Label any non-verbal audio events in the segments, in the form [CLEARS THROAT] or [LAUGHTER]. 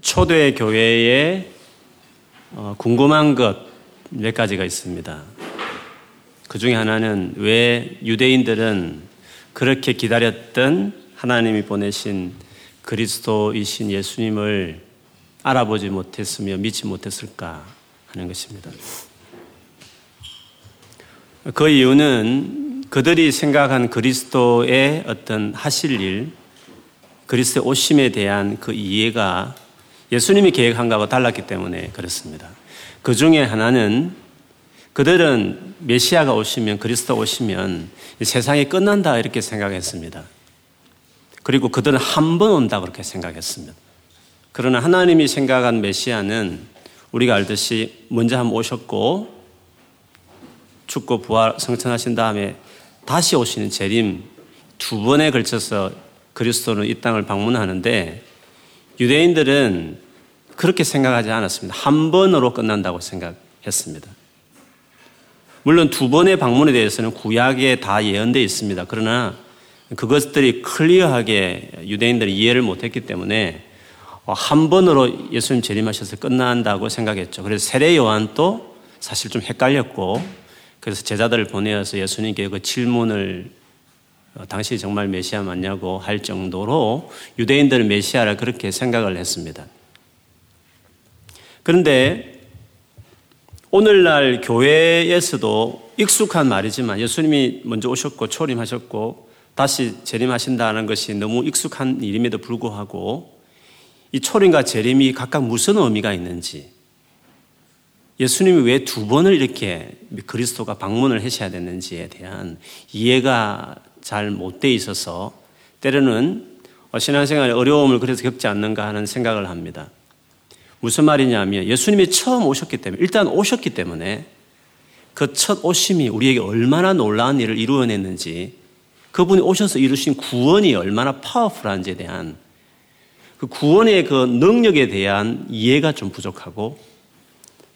초대 교회에 어, 궁금한 것 몇 가지가 있습니다. 그 중에 하나는 왜 유대인들은 그렇게 기다렸던 하나님이 보내신 그리스도이신 예수님을 알아보지 못했으며 믿지 못했을까 하는 것입니다. 그 이유는 그들이 생각한 그리스도의 어떤 하실 일, 그리스도의 오심에 대한 그 이해가 예수님이 계획한 것하고 달랐기 때문에 그렇습니다. 그 중에 하나는 그들은 메시아가 오시면 그리스도 오시면 세상이 끝난다 이렇게 생각했습니다. 그리고 그들은 한 번 온다 그렇게 생각했습니다. 그러나 하나님이 생각한 메시아는 우리가 알듯이 먼저 한번 오셨고 죽고 부활 성천하신 다음에 다시 오시는 재림 두 번에 걸쳐서 그리스도는 이 땅을 방문하는데 유대인들은 그렇게 생각하지 않았습니다. 한 번으로 끝난다고 생각했습니다. 물론 두 번의 방문에 대해서는 구약에 다 예언되어 있습니다. 그러나 그것들이 클리어하게 유대인들이 이해를 못했기 때문에 한 번으로 예수님 재림하셔서 끝난다고 생각했죠. 그래서 세례 요한도 사실 좀 헷갈렸고 그래서 제자들을 보내어서 예수님께 그 질문을 어, 당시 정말 메시아 맞냐고 할 정도로 유대인들은 메시아를 그렇게 생각을 했습니다. 그런데 오늘날 교회에서도 익숙한 말이지만 예수님이 먼저 오셨고 초림하셨고 다시 재림하신다는 것이 너무 익숙한 일임에도 불구하고 이 초림과 재림이 각각 무슨 의미가 있는지 예수님이 왜 두 번을 이렇게 그리스도가 방문을 하셔야 됐는지에 대한 이해가 잘 못 돼 있어서 때로는 신앙생활에 어려움을 그래서 겪지 않는가 하는 생각을 합니다. 무슨 말이냐면 예수님이 처음 오셨기 때문에 일단 오셨기 때문에 그 첫 오심이 우리에게 얼마나 놀라운 일을 이루어냈는지 그분이 오셔서 이루신 구원이 얼마나 파워풀한지에 대한 그 구원의 그 능력에 대한 이해가 좀 부족하고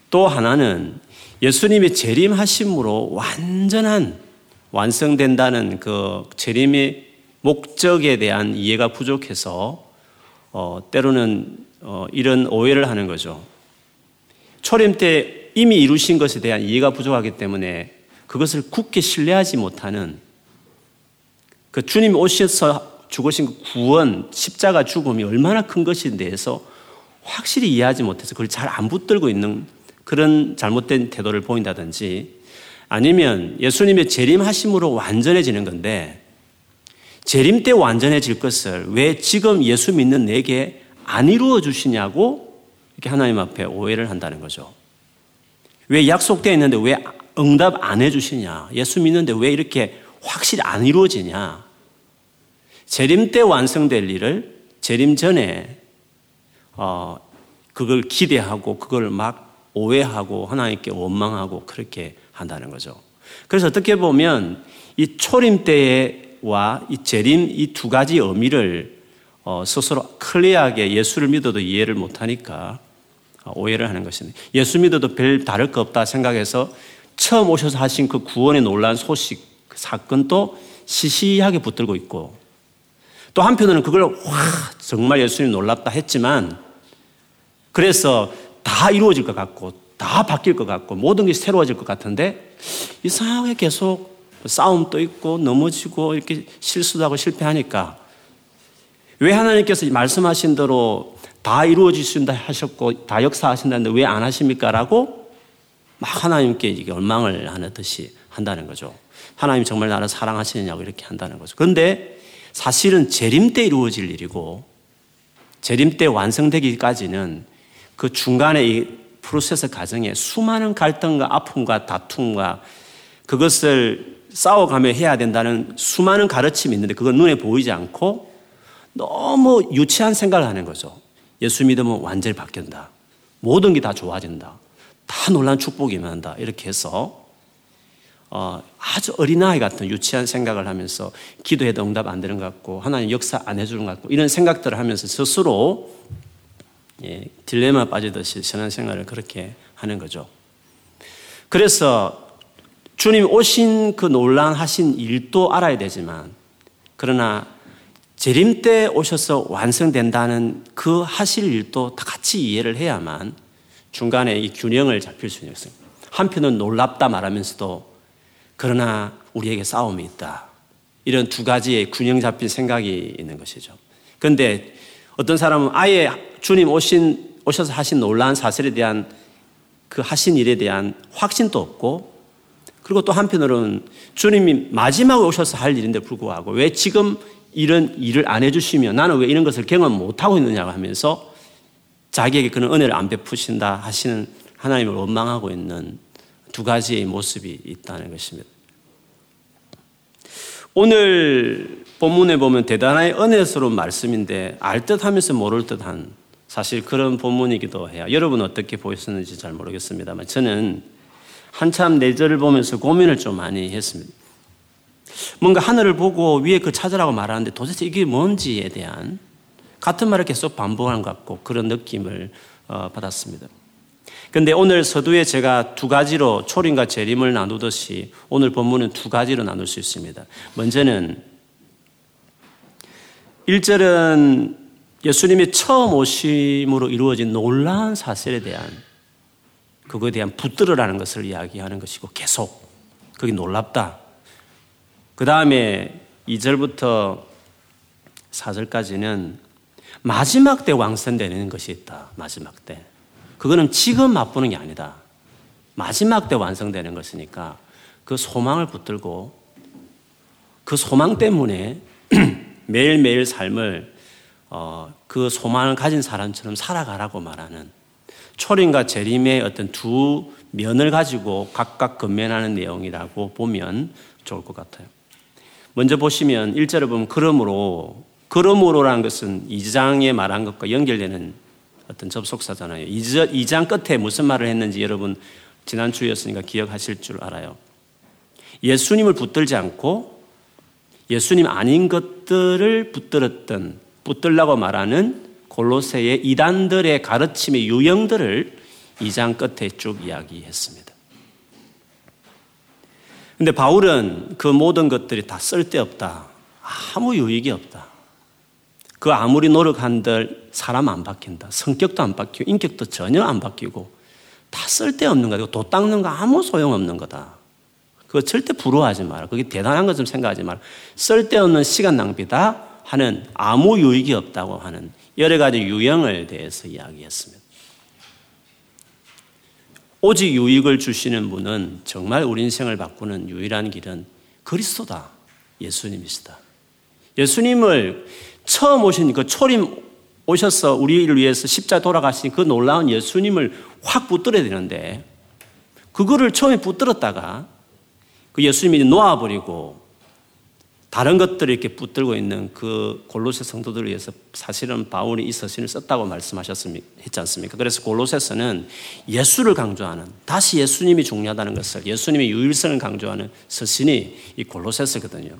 또 하나는 예수님이 재림하심으로 완전한 완성된다는 그 재림의 목적에 대한 이해가 부족해서 어, 때로는 어, 이런 오해를 하는 거죠. 초림 때 이미 이루신 것에 대한 이해가 부족하기 때문에 그것을 굳게 신뢰하지 못하는 그 주님 오셔서 죽으신 그 구원, 십자가 죽음이 얼마나 큰 것에 대해서 확실히 이해하지 못해서 그걸 잘 안 붙들고 있는 그런 잘못된 태도를 보인다든지 아니면 예수님의 재림하심으로 완전해지는 건데 재림 때 완전해질 것을 왜 지금 예수 믿는 내게 안 이루어 주시냐고 이렇게 하나님 앞에 오해를 한다는 거죠. 왜 약속되어 있는데 왜 응답 안 해주시냐? 예수 믿는데 왜 이렇게 확실히 안 이루어지냐? 재림 때 완성될 일을 재림 전에 어, 그걸 기대하고 그걸 막 오해하고 하나님께 원망하고 그렇게 한다는 거죠. 그래서 어떻게 보면 이 초림 때와 이 재림 이 두 가지 의미를 어, 스스로 클리어하게 예수를 믿어도 이해를 못하니까 어, 오해를 하는 것입니다. 예수 믿어도 별 다를 거 없다 생각해서 처음 오셔서 하신 그 구원의 놀란 소식, 그 사건도 시시하게 붙들고 있고 또 한편으로는 그걸 와 정말 예수님 놀랍다 했지만 그래서 다 이루어질 것 같고 다 바뀔 것 같고 모든 것이 새로워질 것 같은데 이상하게 계속 싸움도 있고 넘어지고 이렇게 실수도 하고 실패하니까 왜 하나님께서 말씀하신 대로 다 이루어지신다 하셨고 다 역사하신다는데 왜 안 하십니까? 라고 막 하나님께 이게 원망을 하듯이 한다는 거죠. 하나님 정말 나를 사랑하시느냐고 이렇게 한다는 거죠. 그런데 사실은 재림 때 이루어질 일이고 재림 때 완성되기까지는 그 중간에 이 프로세스 과정에 수많은 갈등과 아픔과 다툼과 그것을 싸워가며 해야 된다는 수많은 가르침이 있는데 그건 눈에 보이지 않고 너무 유치한 생각을 하는 거죠. 예수 믿으면 완전히 바뀐다. 모든 게 다 좋아진다. 다 놀란 축복이 임한다. 이렇게 해서 어, 아주 어린아이 같은 유치한 생각을 하면서 기도해도 응답 안 되는 것 같고 하나님 역사 안 해주는 것 같고 이런 생각들을 하면서 스스로 예, 딜레마 빠지듯이 신앙생활을 그렇게 하는 거죠. 그래서 주님 오신 그 논란하신 일도 알아야 되지만 그러나 재림 때 오셔서 완성된다는 그 하실 일도 다 같이 이해를 해야만 중간에 이 균형을 잡힐 수 있어요. 한편은 놀랍다 말하면서도 그러나 우리에게 싸움이 있다. 이런 두 가지의 균형 잡힌 생각이 있는 것이죠. 그런데 어떤 사람은 아예 주님 오신, 오셔서 하신 놀라운 사실에 대한 그 하신 일에 대한 확신도 없고 그리고 또 한편으로는 주님이 마지막에 오셔서 할 일인데 불구하고 왜 지금 이런 일을 안 해주시며 나는 왜 이런 것을 경험 못하고 있느냐고 하면서 자기에게 그런 은혜를 안 베푸신다 하시는 하나님을 원망하고 있는 두 가지의 모습이 있다는 것입니다. 오늘 본문에 보면 대단한 은혜스러운 말씀인데 알 듯 하면서 모를 듯한 사실 그런 본문이기도 해요. 여러분 어떻게 보셨는지 잘 모르겠습니다만 저는 한참 내절을 보면서 고민을 좀 많이 했습니다. 뭔가 하늘을 보고 위에 그 찾으라고 말하는데 도대체 이게 뭔지에 대한 같은 말을 계속 반복하는 것 같고 그런 느낌을 어, 받았습니다. 근데 오늘 서두에 제가 두 가지로 초림과 재림을 나누듯이 오늘 본문은 두 가지로 나눌 수 있습니다. 먼저는 1절은 예수님이 처음 오심으로 이루어진 놀라운 사실에 대한 그거에 대한 붙들으라는 것을 이야기하는 것이고 계속 그게 놀랍다. 그 다음에 2절부터 4절까지는 마지막 때 왕선되는 것이 있다. 마지막 때. 그거는 지금 맛보는 게 아니다. 마지막 때 완성되는 것이니까 그 소망을 붙들고 그 소망 때문에 [CLEARS THROAT] 매일매일 삶을 어, 그 소망을 가진 사람처럼 살아가라고 말하는 초림과 재림의 어떤 두 면을 가지고 각각 건면하는 내용이라고 보면 좋을 것 같아요. 먼저 보시면 1절을 보면 그러므로 그러므로라는 것은 2장에 말한 것과 연결되는 어떤 접속사잖아요. 2장 끝에 무슨 말을 했는지 여러분 지난주였으니까 기억하실 줄 알아요. 예수님을 붙들지 않고 예수님 아닌 것들을 붙들었던 붙들라고 말하는 골로새의 이단들의 가르침의 유형들을 2장 끝에 쭉 이야기했습니다. 근데 바울은 그 모든 것들이 다 쓸데없다. 아무 유익이 없다. 그 아무리 노력한들 사람 안 바뀐다. 성격도 안 바뀌고 인격도 전혀 안 바뀌고 다 쓸데없는 거다. 도 닦는 거 아무 소용없는 거다. 그거 절대 부러워하지 마라. 그게 대단한 것좀 생각하지 마라. 쓸데없는 시간 낭비다 하는 아무 유익이 없다고 하는 여러 가지 유형을 대해서 이야기했습니다. 오직 유익을 주시는 분은 정말 우리 인생을 바꾸는 유일한 길은 그리스도다. 예수님이시다. 예수님을 처음 오신 그 초림 오셔서 우리를 위해서 십자 돌아가신 그 놀라운 예수님을 확 붙들어야 되는데 그거를 처음에 붙들었다가 그 예수님이 놓아버리고 다른 것들을 이렇게 붙들고 있는 그 골로새 성도들을 위해서 사실은 바울이 이 서신을 썼다고 말씀하셨습니까? 했지 않습니까? 그래서 골로새서는 예수를 강조하는 다시 예수님이 중요하다는 것을 예수님의 유일성을 강조하는 서신이 이 골로새서거든요.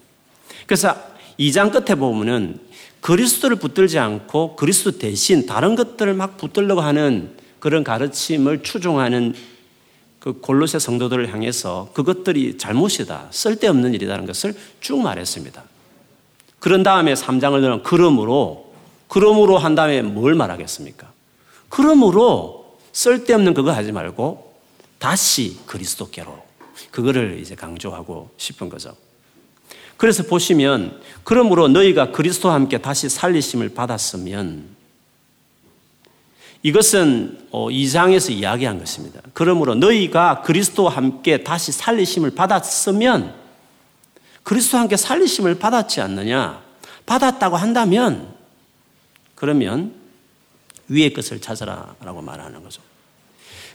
그래서 2장 끝에 보면은 그리스도를 붙들지 않고 그리스도 대신 다른 것들을 막 붙들려고 하는 그런 가르침을 추종하는 그 골로새 성도들을 향해서 그것들이 잘못이다. 쓸데없는 일이라는 것을 쭉 말했습니다. 그런 다음에 3장을 넣은 그러므로 그러므로 한 다음에 뭘 말하겠습니까? 그러므로 쓸데없는 그거 하지 말고 다시 그리스도께로 그거를 이제 강조하고 싶은 거죠. 그래서 보시면 그러므로 너희가 그리스도와 함께 다시 살리심을 받았으면 이것은 2장에서 어, 이야기한 것입니다. 그러므로 너희가 그리스도와 함께 다시 살리심을 받았으면 그리스도와 함께 살리심을 받았지 않느냐? 받았다고 한다면 그러면 위의 것을 찾아라라고 말하는 거죠.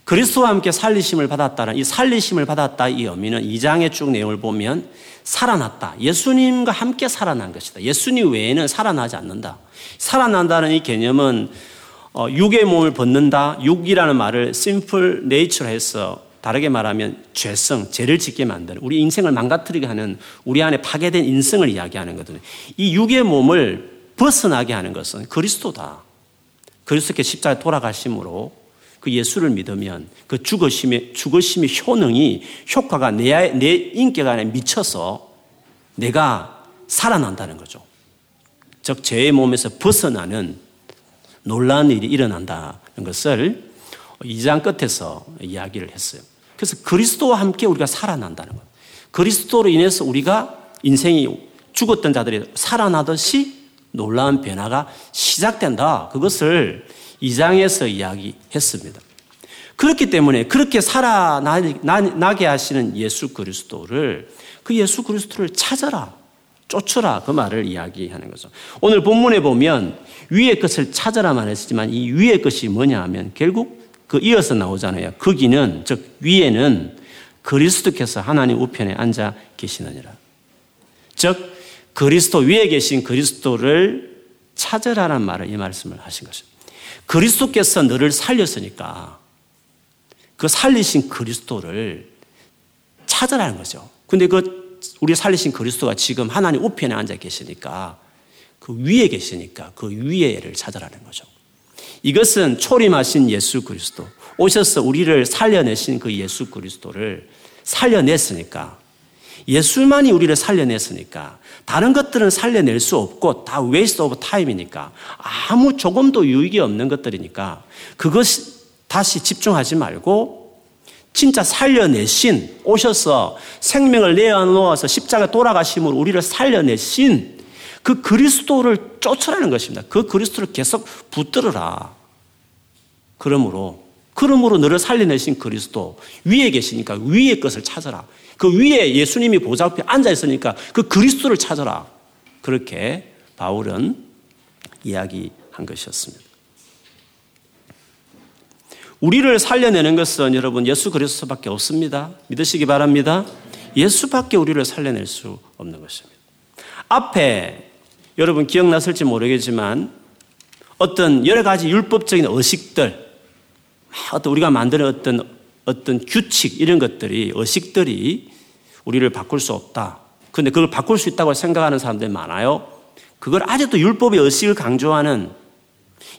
그리스도와 함께 살리심을 받았다는 이 살리심을 받았다 이 의미는 2장의 쭉 내용을 보면 살아났다. 예수님과 함께 살아난 것이다. 예수님 외에는 살아나지 않는다. 살아난다는 이 개념은 어, 육의 몸을 벗는다. 육이라는 말을 simple nature 해서 다르게 말하면 죄성, 죄를 짓게 만드는 우리 인생을 망가뜨리게 하는 우리 안에 파괴된 인성을 이야기하는 거거든요. 이 육의 몸을 벗어나게 하는 것은 그리스도다. 그리스도께 십자가에 돌아가심으로 그 예수를 믿으면 그 죽으심의, 죽으심의 효능이, 효과가 내, 내 인격 안에 미쳐서 내가 살아난다는 거죠. 즉 죄의 몸에서 벗어나는 놀라운 일이 일어난다는 것을 2장 끝에서 이야기를 했어요. 그래서 그리스도와 함께 우리가 살아난다는 거예요. 그리스도로 인해서 우리가 인생이 죽었던 자들이 살아나듯이 놀라운 변화가 시작된다. 그것을 2장에서 이야기했습니다. 그렇기 때문에 그렇게 살아나게 하시는 예수 그리스도를 그 예수 그리스도를 찾아라. 쫓으라. 그 말을 이야기하는 거죠. 오늘 본문에 보면 위의 것을 찾아라만 했지만 이 위의 것이 뭐냐 하면 결국 그 이어서 나오잖아요. 거기는, 즉, 위에는 그리스도께서 하나님 우편에 앉아 계시느니라. 즉, 그리스도 위에 계신 그리스도를 찾으라는 말을 이 말씀을 하신 것입니다. 그리스도께서 너를 살렸으니까 그 살리신 그리스도를 찾으라는 거죠. 근데 그 우리 살리신 그리스도가 지금 하나님 우편에 앉아 계시니까 그 위에 계시니까 그 위에를 찾으라는 거죠. 이것은 초림하신 예수 그리스도 오셔서 우리를 살려내신 그 예수 그리스도를 살려냈으니까 예수만이 우리를 살려냈으니까 다른 것들은 살려낼 수 없고 다 waste of time이니까 아무 조금도 유익이 없는 것들이니까 그것이 다시 집중하지 말고 진짜 살려내신 오셔서 생명을 내어놓아서 십자가 돌아가심으로 우리를 살려내신 그 그리스도를 쫓으라는 것입니다. 그 그리스도를 계속 붙들어라. 그러므로 그러므로 너를 살려내신 그리스도 위에 계시니까 위의 것을 찾아라. 그 위에 예수님이 보좌 앞에 앉아 있으니까 그 그리스도를 찾아라. 그렇게 바울은 이야기한 것이었습니다. 우리를 살려내는 것은 여러분 예수 그리스도밖에 없습니다. 믿으시기 바랍니다. 예수밖에 우리를 살려낼 수 없는 것입니다. 앞에 여러분 기억났을지 모르겠지만 어떤 여러 가지 율법적인 의식들, 어떤 우리가 만드는 어떤 어떤 규칙 이런 것들이 의식들이 우리를 바꿀 수 없다. 근데 그걸 바꿀 수 있다고 생각하는 사람들이 많아요. 그걸 아직도 율법의 의식을 강조하는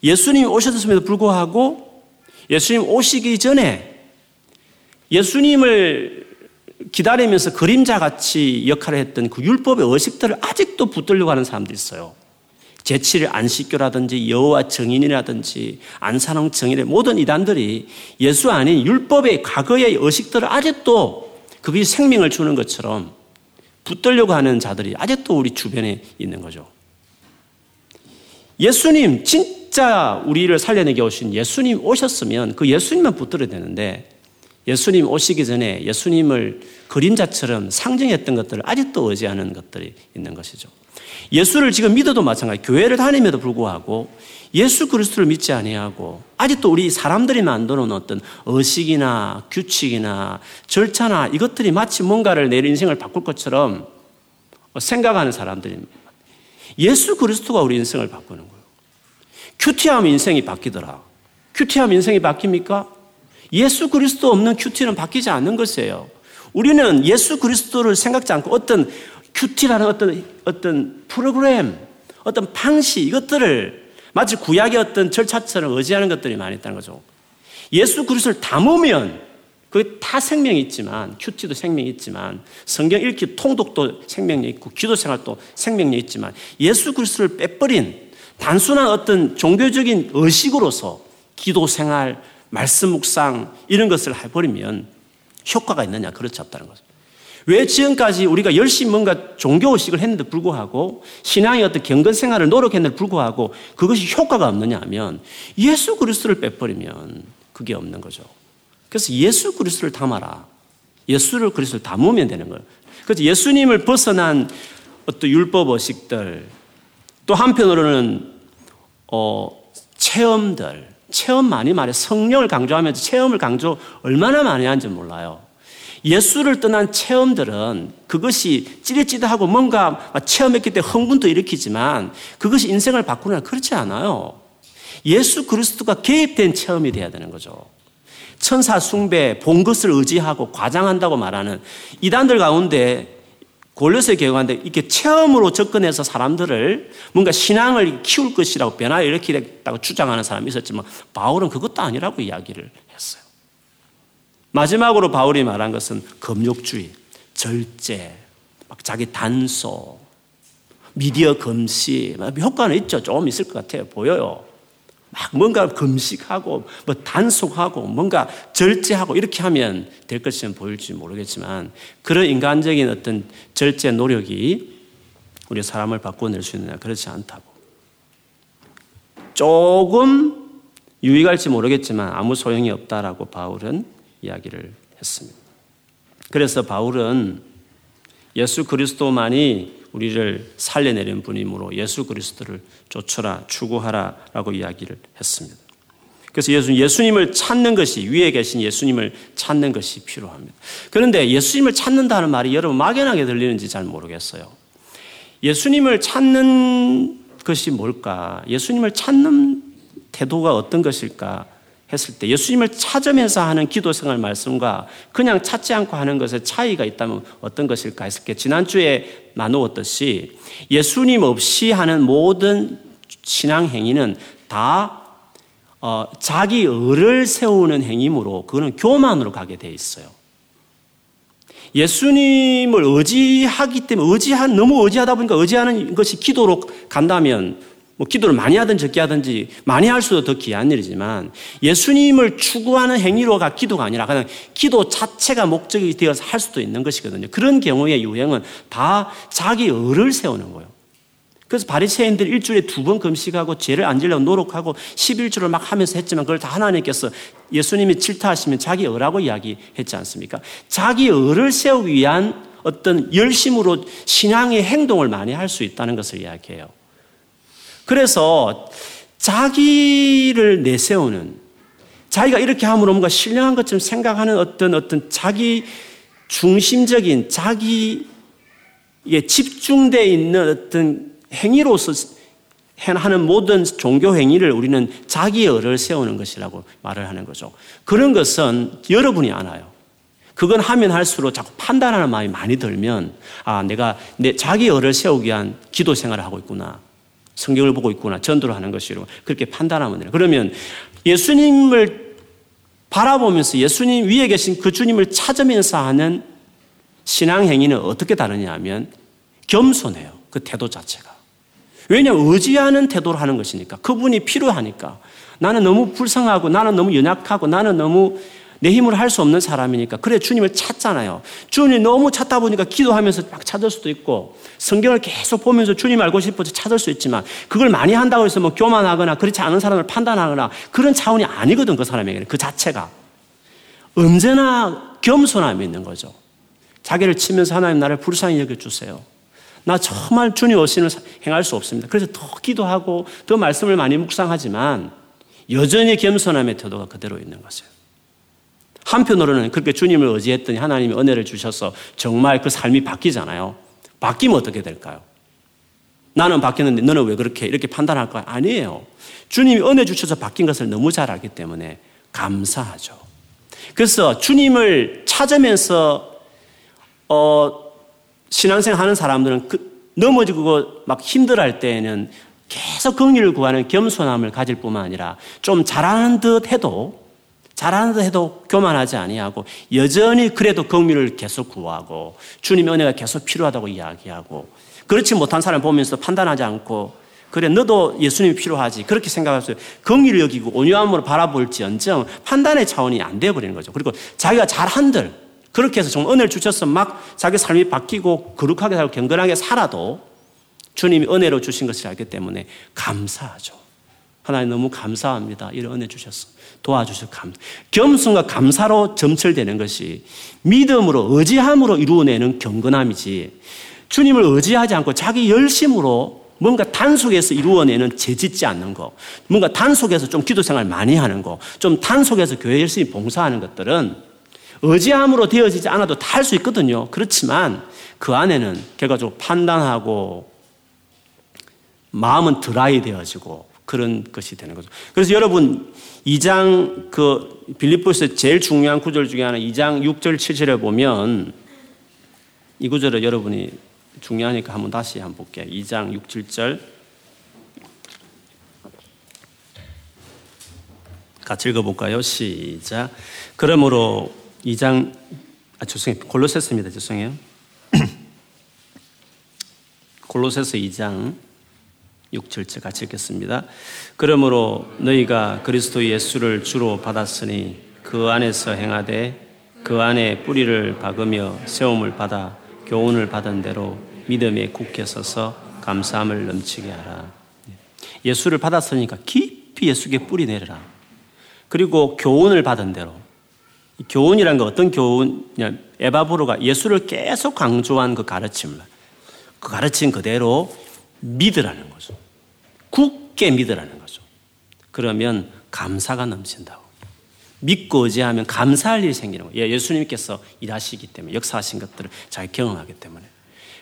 예수님이 오셨음에도 불구하고 예수님 오시기 전에 예수님을 기다리면서 그림자 같이 역할을 했던 그 율법의 의식들을 아직도 붙들려고 하는 사람들이 있어요. 제칠 안식교라든지 여호와 정인이라든지 안산홍 정인의 모든 이단들이 예수 아닌 율법의 과거의 의식들을 아직도 그것이 생명을 주는 것처럼 붙들려고 하는 자들이 아직도 우리 주변에 있는 거죠. 예수님 진 진짜 우리를 살려내게 오신 예수님 오셨으면 그 예수님만 붙들어야 되는데 예수님 오시기 전에 예수님을 그림자처럼 상징했던 것들을 아직도 의지하는 것들이 있는 것이죠. 예수를 지금 믿어도 마찬가지. 교회를 다님에도 불구하고 예수 그리스도를 믿지 아니하고 아직도 우리 사람들이 만들어 어떤 의식이나 규칙이나 절차나 이것들이 마치 뭔가를 내 인생을 바꿀 것처럼 생각하는 사람들입니다. 예수 그리스도가 우리 인생을 바꾸는 거예요. 큐티하면 인생이 바뀌더라. 큐티하면 인생이 바뀝니까? 예수 그리스도 없는 큐티는 바뀌지 않는 것이에요. 우리는 예수 그리스도를 생각지 않고 어떤 큐티라는 어떤, 어떤 프로그램, 어떤 방식, 이것들을 마치 구약의 어떤 절차처럼 의지하는 것들이 많이 있다는 거죠. 예수 그리스도를 담으면 그게 다 생명이 있지만, 큐티도 생명이 있지만, 성경 읽기 통독도 생명이 있고, 기도 생활도 생명이 있지만, 예수 그리스도를 빼버린 단순한 어떤 종교적인 의식으로서 기도 생활, 말씀 묵상 이런 것을 해버리면 효과가 있느냐? 그렇지 않다는 거죠. 왜 지금까지 우리가 열심히 뭔가 종교 의식을 했는데 불구하고 신앙의 어떤 경건 생활을 노력했는데 불구하고 그것이 효과가 없느냐 하면 예수 그리스도를 빼버리면 그게 없는 거죠. 그래서 예수 그리스도를 담아라. 예수를 그리스도를 담으면 되는 거예요. 그래서 예수님을 벗어난 어떤 율법 의식들, 또 한편으로는 어, 체험들, 체험 많이 말해 성령을 강조하면서 체험을 강조 얼마나 많이 하는지 몰라요. 예수를 떠난 체험들은 그것이 찌릿찌릿하고 뭔가 체험했기 때문에 흥분도 일으키지만 그것이 인생을 바꾸느냐 그렇지 않아요. 예수 그리스도가 개입된 체험이 돼야 되는 거죠. 천사 숭배, 본 것을 의지하고 과장한다고 말하는 이단들 가운데 골로새 교회관데 이렇게 체험으로 접근해서 사람들을 뭔가 신앙을 키울 것이라고 변화를 일으키겠다고 주장하는 사람이 있었지만 바울은 그것도 아니라고 이야기를 했어요. 마지막으로 바울이 말한 것은 금욕주의, 절제, 막 자기 단소, 미디어 금시, 효과는 있죠. 조금 있을 것 같아요. 보여요. 막 뭔가 금식하고 뭐 단속하고 뭔가 절제하고 이렇게 하면 될 것처럼 보일지 모르겠지만 그런 인간적인 어떤 절제 노력이 우리 사람을 바꿔낼 수 있느냐 그렇지 않다고. 조금 유익할지 모르겠지만 아무 소용이 없다라고 바울은 이야기를 했습니다. 그래서 바울은 예수 그리스도만이 우리를 살려내는 분이므로 예수 그리스도를 쫓아라 추구하라라고 이야기를 했습니다. 그래서 예수, 예수님을 찾는 것이 위에 계신 예수님을 찾는 것이 필요합니다. 그런데 예수님을 찾는다는 말이 여러분 막연하게 들리는지 잘 모르겠어요. 예수님을 찾는 것이 뭘까? 예수님을 찾는 태도가 어떤 것일까? 했을 때 예수님을 찾으면서 하는 기도 생활 말씀과 그냥 찾지 않고 하는 것에 차이가 있다면 어떤 것일까 했을 때 지난주에 나누었듯이 예수님 없이 하는 모든 신앙 행위는 다 어, 자기 을을 세우는 행위므로 그거는 교만으로 가게 돼 있어요. 예수님을 의지하기 때문에 의지한 너무 의지하다 보니까 의지하는 것이 기도로 간다면 뭐 기도를 많이 하든 적게 하든지 많이 할수록 더 귀한 일이지만 예수님을 추구하는 행위로가 기도가 아니라 그냥 기도 자체가 목적이 되어서 할 수도 있는 것이거든요. 그런 경우의 유행은 다 자기 을을 세우는 거예요. 그래서 바리새인들 일주일에 두 번 금식하고 죄를 안 지려고 노력하고 11주를 막 하면서 했지만 그걸 다 하나님께서 예수님이 질타하시면 자기 을라고 이야기했지 않습니까? 자기 을을 세우기 위한 어떤 열심으로 신앙의 행동을 많이 할 수 있다는 것을 이야기해요. 그래서 자기를 내세우는 자기가 이렇게 함으로 뭔가 신령한 것처럼 생각하는 어떤 어떤 자기 중심적인 자기에 집중되어 있는 어떤 행위로서 하는 모든 종교 행위를 우리는 자기의 을을 세우는 것이라고 말을 하는 거죠. 그런 것은 여러분이 알아요. 그건 하면 할수록 자꾸 판단하는 마음이 많이 들면 아 내가 내 자기 을을 세우기 위한 기도 생활을 하고 있구나. 성경을 보고 있구나. 전도를 하는 것이로 그렇게 판단하면 돼요. 그러면 예수님을 바라보면서 예수님 위에 계신 그 주님을 찾으면서 하는 신앙 행위는 어떻게 다르냐 하면 겸손해요. 그 태도 자체가. 왜냐하면 의지하는 태도를 하는 것이니까. 그분이 필요하니까. 나는 너무 불쌍하고 나는 너무 연약하고 나는 너무 내 힘으로 할 수 없는 사람이니까. 그래, 주님을 찾잖아요. 주님 너무 찾다 보니까 기도하면서 막 찾을 수도 있고, 성경을 계속 보면서 주님 알고 싶어서 찾을 수 있지만, 그걸 많이 한다고 해서 뭐 교만하거나 그렇지 않은 사람을 판단하거나 그런 차원이 아니거든, 그 사람에게는. 그 자체가. 언제나 겸손함이 있는 거죠. 자기를 치면서 하나님 나를 불쌍히 여겨주세요. 나 정말 주님 없이는 행할 수 없습니다. 그래서 더 기도하고 더 말씀을 많이 묵상하지만 여전히 겸손함의 태도가 그대로 있는 것이에요. 한편으로는 그렇게 주님을 의지했더니 하나님이 은혜를 주셔서 정말 그 삶이 바뀌잖아요. 바뀌면 어떻게 될까요? 나는 바뀌었는데 너는 왜 그렇게 이렇게 판단할까? 아니에요. 주님이 은혜 주셔서 바뀐 것을 너무 잘 알기 때문에 감사하죠. 그래서 주님을 찾으면서 어, 신앙생활 하는 사람들은 그 넘어지고 막 힘들어할 때에는 계속 긍휼을 구하는 겸손함을 가질 뿐만 아니라 좀 잘하는 듯 해도 듯 해도 교만하지 아니하고 여전히 그래도 긍휼을 계속 구하고 주님의 은혜가 계속 필요하다고 이야기하고 그렇지 못한 사람 보면서 판단하지 않고 그래 너도 예수님이 필요하지 그렇게 생각하세요. 긍휼을 여기고 온유함으로 바라볼지언정 판단의 차원이 안 되어버리는 거죠. 그리고 자기가 잘한들 그렇게 해서 정말 은혜를 주셔서 막 자기 삶이 바뀌고 거룩하게 살고 경건하게 살아도 주님이 은혜로 주신 것을 알기 때문에 감사하죠. 하나님 너무 감사합니다. 이런 은혜 주셨어. 도와주셔서 감. 겸손과 감사로 점철되는 것이 믿음으로 의지함으로 이루어내는 경건함이지. 주님을 의지하지 않고 자기 열심으로 뭔가 단속에서 이루어내는 재짓지 않는 거, 뭔가 단속에서 좀 기도 생활 많이 하는 거, 좀 단속에서 교회 열심히 봉사하는 것들은 의지함으로 되어지지 않아도 다 할 수 있거든요. 그렇지만 그 안에는 결과적으로 판단하고 마음은 드라이 되어지고 그런 것이 되는 거죠. 그래서 여러분 2장 그 빌립보에서 제일 중요한 구절 중에 하나 2장 6절 7절에 보면 이 구절을 여러분이 중요하니까 한번 다시 한번 볼게요. 2장 6, 7절 같이 읽어볼까요? 시작. 그러므로 2장 아 죄송해요. 골로새스입니다. 죄송해요. [CLEARS THROAT] 골로새서 2장 6, 7절 같이 읽겠습니다. 그러므로 너희가 그리스도 예수를 주로 받았으니 그 안에서 행하되 그 안에 뿌리를 박으며 세움을 받아 교훈을 받은 대로 믿음에 굳게 서서 감사함을 넘치게 하라. 예수를 받았으니까 깊이 예수께 뿌리 내려라. 그리고 교훈을 받은 대로 교훈이란 거 어떤 교훈이냐 에바브로가 예수를 계속 강조한 그 가르침을 그 가르침 그대로 믿으라는 거죠. 굳게 믿으라는 거죠. 그러면 감사가 넘친다고. 믿고 의지하면 감사할 일이 생기는 거예요. 예, 예수님께서 일하시기 때문에 역사하신 것들을 잘 경험하기 때문에.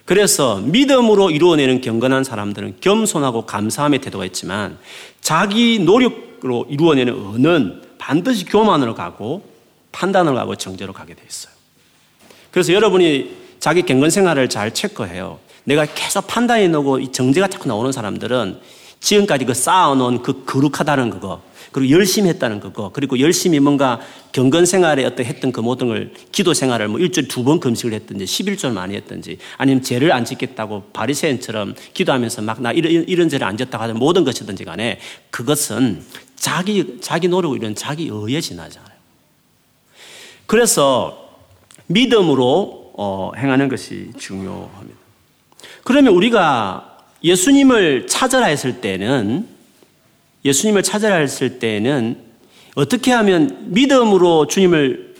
그래서 믿음으로 이루어내는 경건한 사람들은 겸손하고 감사함의 태도가 있지만 자기 노력으로 이루어내는 은은 반드시 교만으로 가고 판단으로 가고 정죄로 가게 돼 있어요. 그래서 여러분이 자기 경건 생활을 잘 체크해요. 내가 계속 판단이 나고 정죄가 자꾸 나오는 사람들은 지금까지 그 쌓아놓은 그 거룩하다는 그거, 그리고 열심히 했다는 그거, 그리고 열심히 뭔가 경건 생활에 어떤 했던 그 모든 걸 기도 생활을 뭐 일주일 두번 금식을 했든지 11절 많이 했든지 아니면 죄를 안 짓겠다고 바리새인처럼 기도하면서 막 나 이런, 이런 죄를 안 짓다고 하는 모든 것이든지 간에 그것은 자기, 자기 노력 이런 자기 의에 지나잖아요. 그래서 믿음으로 어, 행하는 것이 중요합니다. 그러면 우리가 예수님을 찾으라 했을 때는 예수님을 찾으라 했을 때는 어떻게 하면 믿음으로 주님을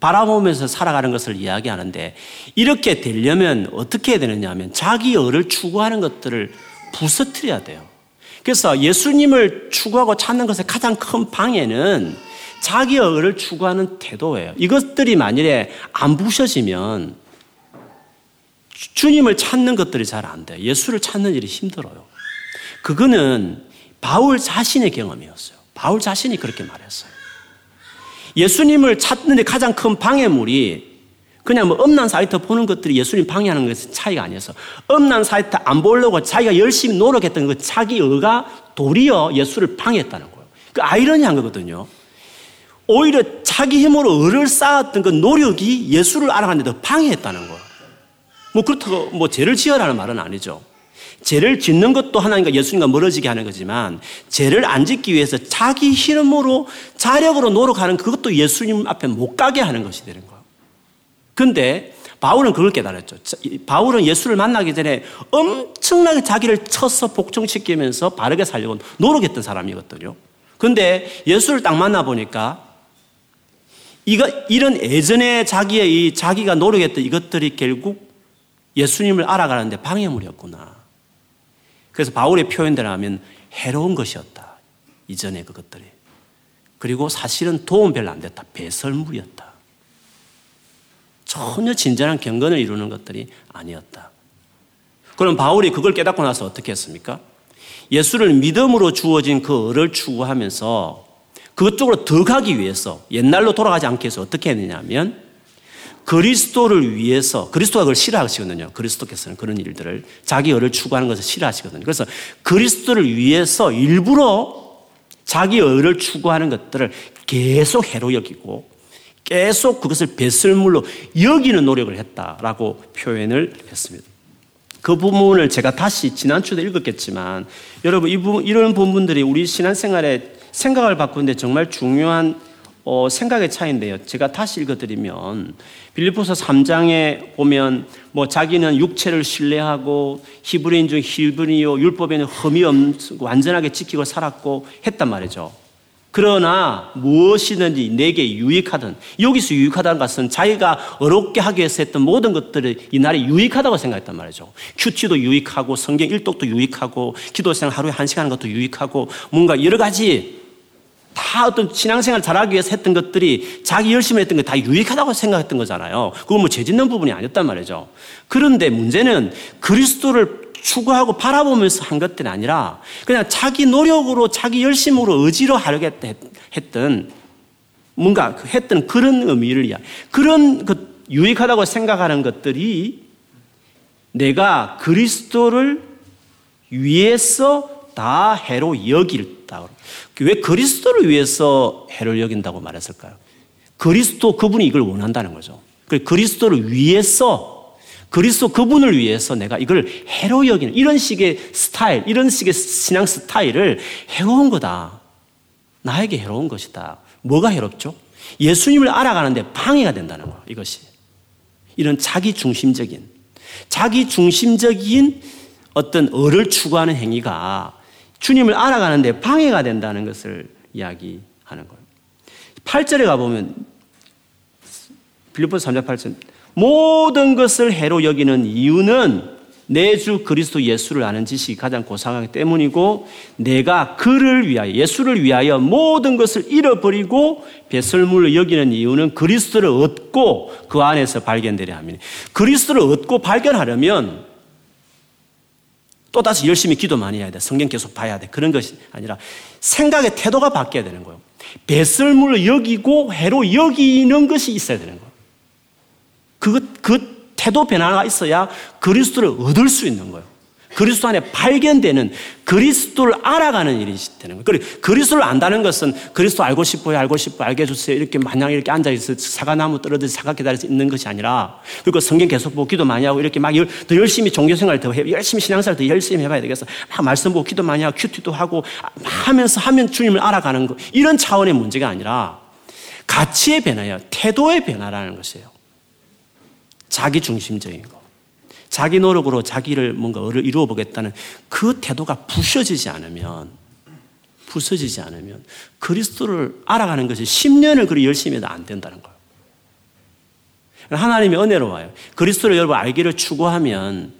바라보면서 살아가는 것을 이야기하는데 이렇게 되려면 어떻게 해야 되느냐 하면 자기 의를 추구하는 것들을 부서뜨려야 돼요. 그래서 예수님을 추구하고 찾는 것의 가장 큰 방해는 자기 의를 추구하는 태도예요. 이것들이 만일에 안 부셔지면 주님을 찾는 것들이 잘 안 돼요. 예수를 찾는 일이 힘들어요. 그거는 바울 자신의 경험이었어요. 바울 자신이 그렇게 말했어요. 예수님을 찾는 데 가장 큰 방해물이 그냥 뭐 음란 사이트 보는 것들이 예수님 방해하는 것은 차이가 아니어서 음란 사이트 안 보려고 자기가 열심히 노력했던 그 자기 의가 도리어 예수를 방해했다는 거예요. 그 아이러니한 거거든요. 오히려 자기 힘으로 의를 쌓았던 그 노력이 예수를 알아가는 데 더 방해했다는 거예요. 뭐 그렇다고 뭐 죄를 지어라는 말은 아니죠. 죄를 짓는 것도 하나님과 예수님과 멀어지게 하는 거지만 죄를 안 짓기 위해서 자기 힘으로 자력으로 노력하는 그것도 예수님 앞에 못 가게 하는 것이 되는 거예요. 근데 바울은 그걸 깨달았죠. 바울은 예수를 만나기 전에 엄청나게 자기를 쳐서 복종시키면서 바르게 살려고 노력했던 사람이거든요. 근데 예수를 딱 만나보니까 이거, 이런 예전에 자기의 이 자기가 노력했던 이것들이 결국 예수님을 알아가는데 방해물이었구나. 그래서 바울의 표현대로 하면 해로운 것이었다. 이전에 그것들이. 그리고 사실은 도움 별로 안 됐다. 배설물이었다. 전혀 진전한 경건을 이루는 것들이 아니었다. 그럼 바울이 그걸 깨닫고 나서 어떻게 했습니까? 예수를 믿음으로 주어진 그 을을 추구하면서 그쪽으로 더 가기 위해서 옛날로 돌아가지 않기 위해서 어떻게 했느냐면 그리스도를 위해서 그리스도가 그걸 싫어하시거든요. 그리스도께서는 그런 일들을 자기 의를 추구하는 것을 싫어하시거든요. 그래서 그리스도를 위해서 일부러 자기 의를 추구하는 것들을 계속 해로 여기고 계속 그것을 배설물로 여기는 노력을 했다라고 표현을 했습니다. 그 부분을 제가 다시 지난주도 읽었겠지만 여러분 이 부분, 이런 부분들이 우리 신앙생활에 생각을 바꾸는데 정말 중요한 어, 생각의 차이인데요. 제가 다시 읽어드리면 빌리포서 3장에 보면 뭐 자기는 육체를 신뢰하고 히브리인 중 히브리요 율법에는 흠이 없 완전하게 지키고 살았고 했단 말이죠. 그러나 무엇이든지 내게 유익하든 여기서 유익하다는 것은 자기가 어렵게 하기 위해서 했던 모든 것들이 이날에 유익하다고 생각했단 말이죠. 큐티도 유익하고 성경 일독도 유익하고 기도생활 하루에 한 시간 하는 것도 유익하고 뭔가 여러 가지 다 어떤 신앙생활 잘하기 위해서 했던 것들이 자기 열심히 했던 게 다 유익하다고 생각했던 거잖아요. 그건 뭐 죄짓는 부분이 아니었단 말이죠. 그런데 문제는 그리스도를 추구하고 바라보면서 한 것들이 아니라 그냥 자기 노력으로 자기 열심으로 의지로 하려고 했던 뭔가 그 했던 그런 의미를 이야 그런 그 유익하다고 생각하는 것들이 내가 그리스도를 위해서 다 해로 여길다. 왜 그리스도를 위해서 해를 여긴다고 말했을까요? 그리스도 그분이 이걸 원한다는 거죠. 그리스도를 위해서 그리스도 그분을 위해서 내가 이걸 해로 여기는 이런 식의 스타일, 이런 식의 신앙 스타일을 해로운 거다. 나에게 해로운 것이다. 뭐가 해롭죠? 예수님을 알아가는데 방해가 된다는 거, 이것이. 이런 자기 중심적인, 자기 중심적인 어떤 어를 추구하는 행위가 주님을 알아가는데 방해가 된다는 것을 이야기하는 거예요. 8절에 가보면, 빌리포스 3장 8절, 모든 것을 해로 여기는 이유는 내 주 그리스도 예수를 아는 지식이 가장 고상하기 때문이고 내가 그를 위하여 예수를 위하여 모든 것을 잃어버리고 배설물을 여기는 이유는 그리스도를 얻고 그 안에서 발견되려 합니다. 그리스도를 얻고 발견하려면 또다시 열심히 기도 많이 해야 돼. 성경 계속 봐야 돼. 그런 것이 아니라 생각의 태도가 바뀌어야 되는 거예요. 배설물을 여기고 해로 여기는 것이 있어야 되는 거예요. 그, 그 태도 변화가 있어야 그리스도를 얻을 수 있는 거예요. 그리스도 안에 발견되는 그리스도를 알아가는 일이 되는 거예요. 그리고 그리스도를 안다는 것은 그리스도 알고 싶어요, 알고 싶어요, 알게 해주세요. 이렇게 마냥 이렇게 앉아있어 사과나무 떨어져 사과 기다려서 있는 것이 아니라 그리고 성경 계속 보고 기도 많이 하고 이렇게 막 더 열심히 종교생활 더 해, 열심히 신앙생활 더 열심히 해봐야 되겠어. 막 말씀 보고 기도 많이 하고 큐티도 하고 하면서 하면 주님을 알아가는 거. 이런 차원의 문제가 아니라 가치의 변화야, 태도의 변화라는 것이에요. 자기 중심적인 거. 자기 노력으로 자기를 뭔가 이루어 보겠다는 그 태도가 부셔지지 않으면, 부서지지 않으면 그리스도를 알아가는 것이 10년을 그리 열심히 해도 안 된다는 거예요. 하나님의 은혜로 와요. 그리스도를 여러분 알기를 추구하면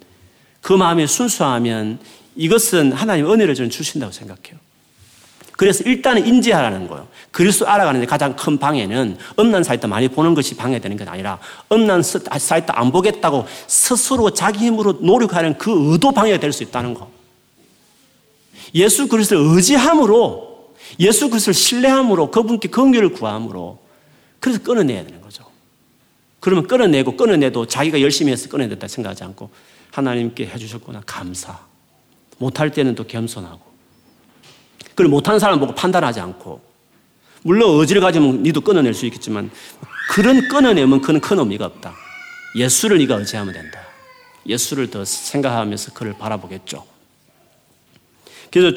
그 마음이 순수하면 이것은 하나님의 은혜를 저는 주신다고 생각해요. 그래서 일단은 인지하라는 거예요. 그리스도 알아가는 데 가장 큰 방해는 음란 사이트 많이 보는 것이 방해되는 게 아니라 음란 아, 사이트 안 보겠다고 스스로 자기 힘으로 노력하는 그 의도 방해가 될 수 있다는 거. 예수 그리스도를 의지함으로 예수 그리스도를 신뢰함으로 그분께 긍휼을 구함으로 그래서 끊어내야 되는 거죠. 그러면 끊어내고 끊어내도 자기가 열심히 해서 끊어냈다 생각하지 않고 하나님께 해주셨구나 감사. 못할 때는 또 겸손하고 그걸 못하는 사람 보고 판단하지 않고 물론 의지를 가지면 니도 끊어낼 수 있겠지만 그런 끊어내면 그는 큰 의미가 없다. 예수를 네가 의지하면 된다. 예수를 더 생각하면서 그를 바라보겠죠. 그래서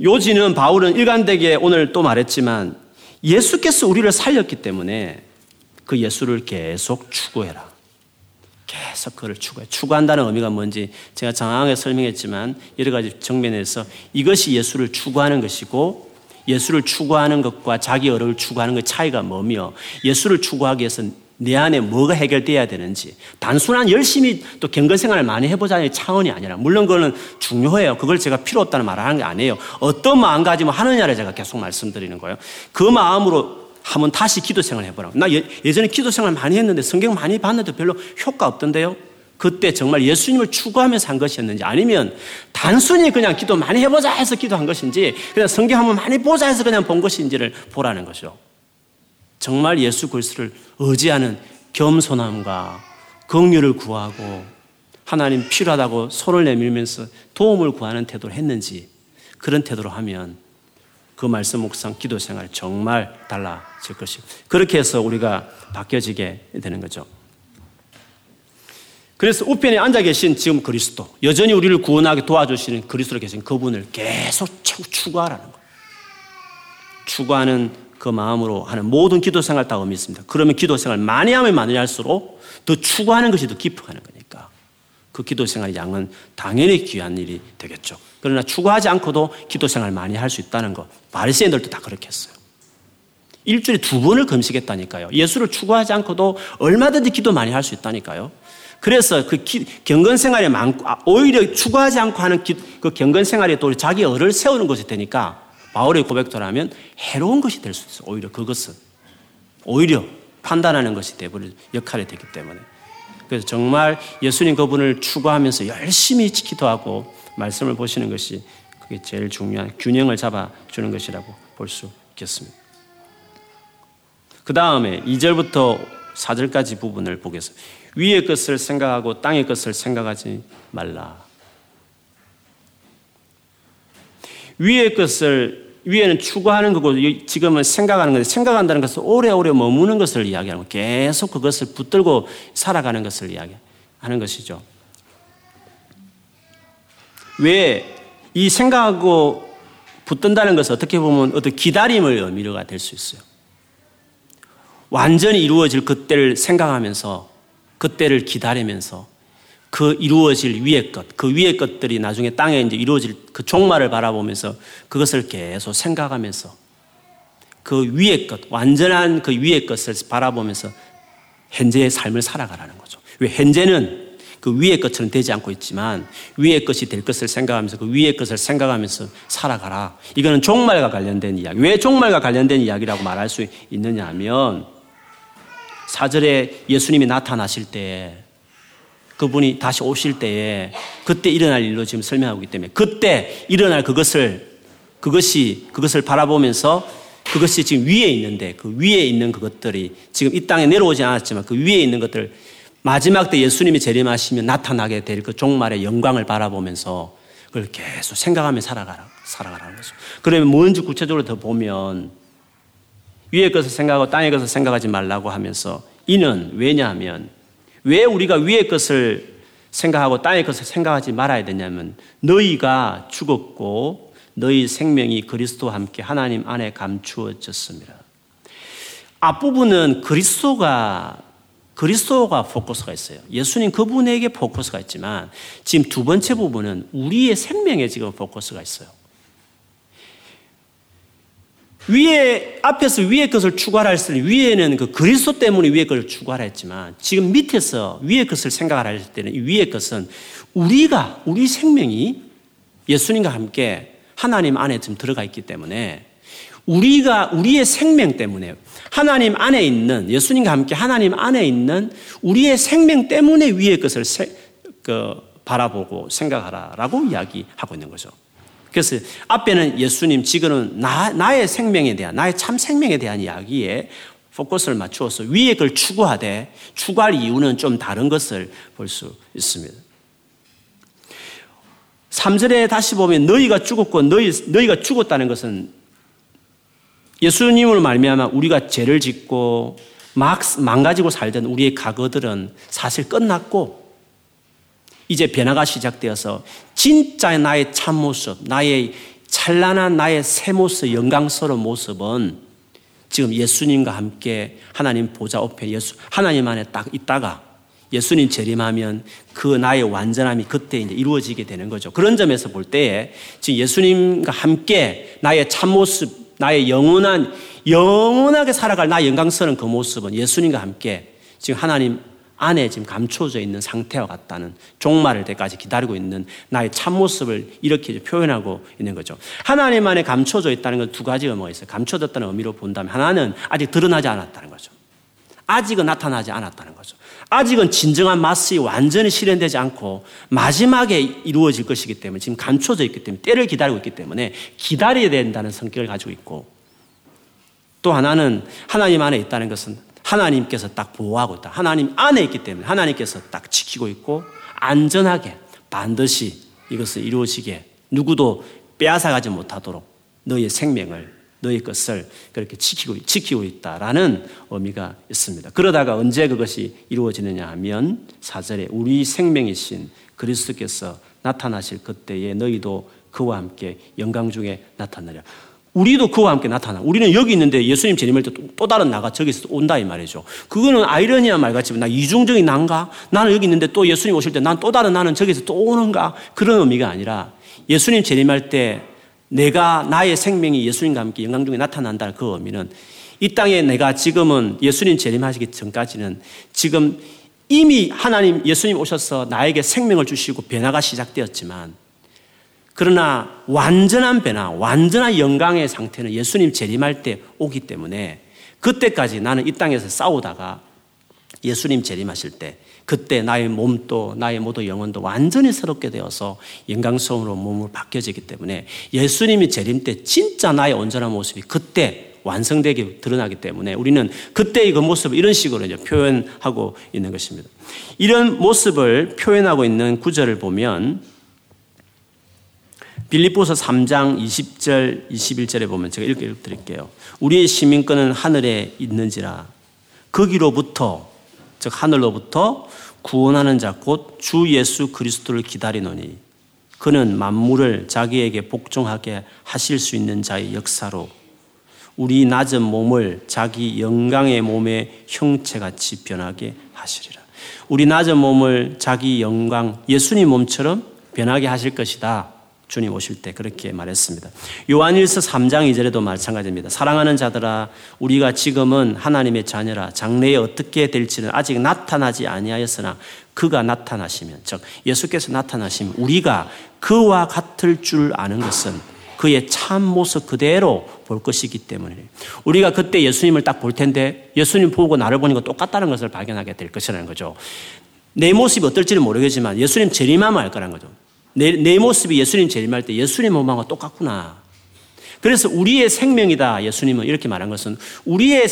요지는 바울은 일관되게 오늘 또 말했지만 예수께서 우리를 살렸기 때문에 그 예수를 계속 추구해라. 계속 그를 추구해. 추구한다는 의미가 뭔지 제가 장황하게 설명했지만 여러 가지 정면에서 이것이 예수를 추구하는 것이고 예수를 추구하는 것과 자기 어를 추구하는 것 차이가 뭐며 예수를 추구하기 위해서 내 안에 뭐가 해결돼야 되는지 단순한 열심히 또 경건 생활을 많이 해보자는 차원이 아니라 물론 그거는 중요해요. 그걸 제가 필요 없다는 말을 하는 게 아니에요. 어떤 마음가짐을 하느냐를 제가 계속 말씀드리는 거예요. 그 마음으로 한번 다시 기도 생활 해보라고. 나 예, 전에 기도 생활 많이 했는데 성경 많이 봤는데 별로 효과 없던데요? 그때 정말 예수님을 추구하면서 한 것이었는지 아니면 단순히 그냥 기도 많이 해보자 해서 기도한 것인지 그냥 성경 한번 많이 보자 해서 그냥 본 것인지를 보라는 거죠. 정말 예수 그리스도를 의지하는 겸손함과 긍휼을 구하고 하나님 필요하다고 손을 내밀면서 도움을 구하는 태도를 했는지 그런 태도로 하면 그 말씀 묵상 기도 생활 정말 달라질 것이고 그렇게 해서 우리가 바뀌어지게 되는 거죠. 그래서 우편에 앉아 계신 지금 그리스도 여전히 우리를 구원하게 도와주시는 그리스도로 계신 그분을 계속 추구하라는 거예요. 추구하는 그 마음으로 하는 모든 기도 생활 다 의미 있습니다. 그러면 기도 생활 많이 하면 많이 할수록 더 추구하는 것이 더 깊어가는 거니까 그 기도 생활 양은 당연히 귀한 일이 되겠죠. 그러나 추구하지 않고도 기도 생활 많이 할 수 있다는 거. 바리새인들도 다 그렇게 했어요. 일주일에 두 번을 금식했다니까요. 예수를 추구하지 않고도 얼마든지 기도 많이 할 수 있다니까요. 그래서 그 기, 경건 생활에 많고 아, 오히려 추구하지 않고 하는 기, 그 경건 생활에 또 자기 어를 세우는 것이 되니까 바울의 고백도라면 해로운 것이 될 수 있어요. 오히려 그것은 오히려 판단하는 것이 되버릴 역할이 되기 때문에 그래서 정말 예수님 그분을 추구하면서 열심히 기도하고 말씀을 보시는 것이 그게 제일 중요한 균형을 잡아주는 것이라고 볼 수 있겠습니다. 그 다음에 2절부터 4절까지 부분을 보겠습니다. 위의 것을 생각하고 땅의 것을 생각하지 말라. 위의 것을 위에는 추구하는 거고 지금은 생각하는 건데 생각한다는 것은 오래오래 머무는 것을 이야기하는 거 계속 그것을 붙들고 살아가는 것을 이야기해. 하는 것이죠. 왜 이 생각하고 붙든다는 것은 어떻게 보면 어떤 기다림을 의미가 될 수 있어요. 완전히 이루어질 그때를 생각하면서 그때를 기다리면서 그 이루어질 위의 것, 그 위의 것들이 나중에 땅에 이제 이루어질 그 종말을 바라보면서 그것을 계속 생각하면서 그 위의 것, 완전한 그 위의 것을 바라보면서 현재의 삶을 살아가라는 거죠. 왜 현재는 그 위의 것처럼 되지 않고 있지만 위의 것이 될 것을 생각하면서 그 위의 것을 생각하면서 살아가라. 이거는 종말과 관련된 이야기. 왜 종말과 관련된 이야기라고 말할 수 있느냐 하면 사절에 예수님이 나타나실 때 그분이 다시 오실 때에 그때 일어날 일로 지금 설명하고 있기 때문에 그때 일어날 그것을 그것이 그것을 바라보면서 그것이 지금 위에 있는데 그 위에 있는 그것들이 지금 이 땅에 내려오지 않았지만 그 위에 있는 것들 마지막 때 예수님이 재림하시면 나타나게 될 그 종말의 영광을 바라보면서 그걸 계속 생각하며 살아가라, 살아가라는 거죠. 그러면 뭔지 구체적으로 더 보면 위의 것을 생각하고 땅의 것을 생각하지 말라고 하면서 이는 왜냐하면 왜 우리가 위의 것을 생각하고 땅의 것을 생각하지 말아야 되냐면 너희가 죽었고 너희 생명이 그리스도와 함께 하나님 안에 감추어졌습니다. 앞부분은 그리스도가 그리스도가 포커스가 있어요. 예수님 그분에게 포커스가 있지만 지금 두 번째 부분은 우리의 생명에 지금 포커스가 있어요. 위에 앞에서 위의 것을 추구하라 했을 때 위에는 그 그리스도 때문에 위의 것을 추구하라 했지만 지금 밑에서 위의 것을 생각하라 했을 때는 이 위의 것은 우리가 우리 생명이 예수님과 함께 하나님 안에 지금 들어가 있기 때문에 우리가 우리의 생명 때문에 하나님 안에 있는 예수님과 함께 하나님 안에 있는 우리의 생명 때문에 위의 것을 세, 그, 바라보고 생각하라라고 이야기하고 있는 거죠. 그래서 앞에는 예수님, 지금은 나, 나의 생명에 대한, 나의 참 생명에 대한 이야기에 포커스를 맞추어서 위에 걸 추구하되 추구할 이유는 좀 다른 것을 볼 수 있습니다. 3절에 다시 보면 너희가 죽었고 너희, 너희가 죽었다는 것은 예수님을 말미암아 우리가 죄를 짓고 막 망가지고 살던 우리의 과거들은 사실 끝났고 이제 변화가 시작되어서 진짜 나의 참모습, 나의 찬란한 나의 새 모습, 영광스러운 모습은 지금 예수님과 함께 하나님 보좌 앞에 예수, 하나님 안에 딱 있다가 예수님 재림하면 그 나의 완전함이 그때 이제 이루어지게 되는 거죠. 그런 점에서 볼 때에 지금 예수님과 함께 나의 참모습, 나의 영원한, 영원하게 살아갈 나의 영광스러운 그 모습은 예수님과 함께 지금 하나님 안에 지금 감춰져 있는 상태와 같다는 종말을 때까지 기다리고 있는 나의 참모습을 이렇게 표현하고 있는 거죠. 하나님 안에 감춰져 있다는 건 두 가지 의미가 있어요. 감춰졌다는 의미로 본다면 하나는 아직 드러나지 않았다는 거죠. 아직은 나타나지 않았다는 거죠. 아직은 진정한 맛이 완전히 실현되지 않고 마지막에 이루어질 것이기 때문에 지금 감춰져 있기 때문에 때를 기다리고 있기 때문에 기다려야 된다는 성격을 가지고 있고 또 하나는 하나님 안에 있다는 것은 하나님께서 딱 보호하고 있다. 하나님 안에 있기 때문에 하나님께서 딱 지키고 있고 안전하게 반드시 이것을 이루어지게 누구도 빼앗아가지 못하도록 너의 생명을 너희 것을 그렇게 지키고, 지키고 있다라는 의미가 있습니다. 그러다가 언제 그것이 이루어지느냐 하면 사절에 우리 생명이신 그리스도께서 나타나실 그때에 너희도 그와 함께 영광 중에 나타나려. 우리도 그와 함께 나타나. 우리는 여기 있는데 예수님 재림할 때 또 다른 나가 저기서 온다 이 말이죠. 그거는 아이러니한 말 같지만 나 이중적인 난가? 나는 여기 있는데 또 예수님 오실 때 난 또 다른 나는 저기서 또 오는가? 그런 의미가 아니라 예수님 재림할 때 내가 나의 생명이 예수님과 함께 영광 중에 나타난다는 그 의미는 이 땅에 내가 지금은 예수님 재림하시기 전까지는 지금 이미 하나님 예수님 오셔서 나에게 생명을 주시고 변화가 시작되었지만 그러나 완전한 변화, 완전한 영광의 상태는 예수님 재림할 때 오기 때문에 그때까지 나는 이 땅에서 싸우다가 예수님 재림하실 때 그때 나의 몸도 나의 모두 영혼도 완전히 새롭게 되어서 영광성으로 몸을 바뀌어지기 때문에 예수님이 재림 때 진짜 나의 온전한 모습이 그때 완성되게 드러나기 때문에 우리는 그때의 그 모습을 이런 식으로 이제 표현하고 있는 것입니다. 이런 모습을 표현하고 있는 구절을 보면 빌립보서 3장 20절 21절에 보면 제가 이렇게 읽어드릴게요. 우리의 시민권은 하늘에 있는지라 거기로부터 즉 하늘로부터 구원하는 자 곧 주 예수 그리스도를 기다리노니 그는 만물을 자기에게 복종하게 하실 수 있는 자의 역사로 우리 낮은 몸을 자기 영광의 몸의 형체같이 변하게 하시리라. 우리 낮은 몸을 자기 영광 예수님 몸처럼 변하게 하실 것이다. 주님 오실 때 그렇게 말했습니다. 요한일서 3장 2절에도 마찬가지입니다. 사랑하는 자들아 우리가 지금은 하나님의 자녀라 장래에 어떻게 될지는 아직 나타나지 아니하였으나 그가 나타나시면 즉 예수께서 나타나시면 우리가 그와 같을 줄 아는 것은 그의 참 모습 그대로 볼 것이기 때문에 우리가 그때 예수님을 딱 볼 텐데 예수님 보고 나를 보니까 똑같다는 것을 발견하게 될 것이라는 거죠. 내 모습이 어떨지는 모르겠지만 예수님 재림하면 알 거라는 거죠. 내, 내 모습이 예수님 재림할 때 예수님 몸하고 똑같구나. 그래서 우리의 생명이다. 예수님은 이렇게 말한 것은 우리의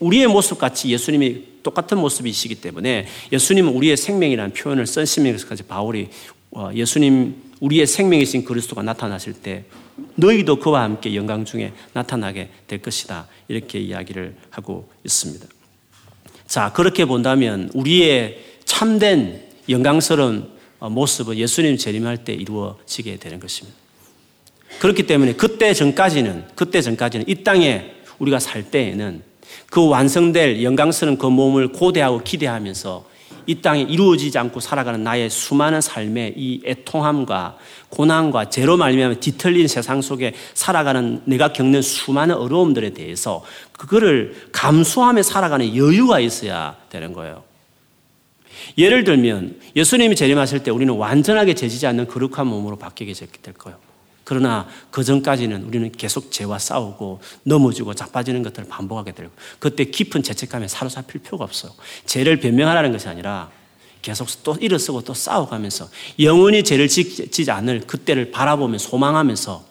우리의 모습 같이 예수님이 똑같은 모습이시기 때문에 예수님은 우리의 생명이라는 표현을 쓴 신명에서까지 바울이 어, 예수님 우리의 생명이신 그리스도가 나타나실 때 너희도 그와 함께 영광 중에 나타나게 될 것이다. 이렇게 이야기를 하고 있습니다. 자, 그렇게 본다면 우리의 참된 영광스러운 어, 모습은 예수님 재림할 때 이루어지게 되는 것입니다. 그렇기 때문에 그때 전까지는 그때 전까지는 이 땅에 우리가 살 때에는 그 완성될 영광스러운 그 몸을 고대하고 기대하면서 이 땅에 이루어지지 않고 살아가는 나의 수많은 삶의 이 애통함과 고난과 죄로 말미암아 뒤틀린 세상 속에 살아가는 내가 겪는 수많은 어려움들에 대해서 그거를 감수하며 살아가는 여유가 있어야 되는 거예요. 예를 들면 예수님이 재림하실 때 우리는 완전하게 재지지 않는 거룩한 몸으로 바뀌게 될 거예요. 그러나 그 전까지는 우리는 계속 죄와 싸우고 넘어지고 자빠지는 것들을 반복하게 되고 그때 깊은 죄책감에 사로잡힐 필요가 없어요. 죄를 변명하라는 것이 아니라 계속 또 일어서고 또 싸워가면서 영원히 죄를 짓지 않을 그때를 바라보며 소망하면서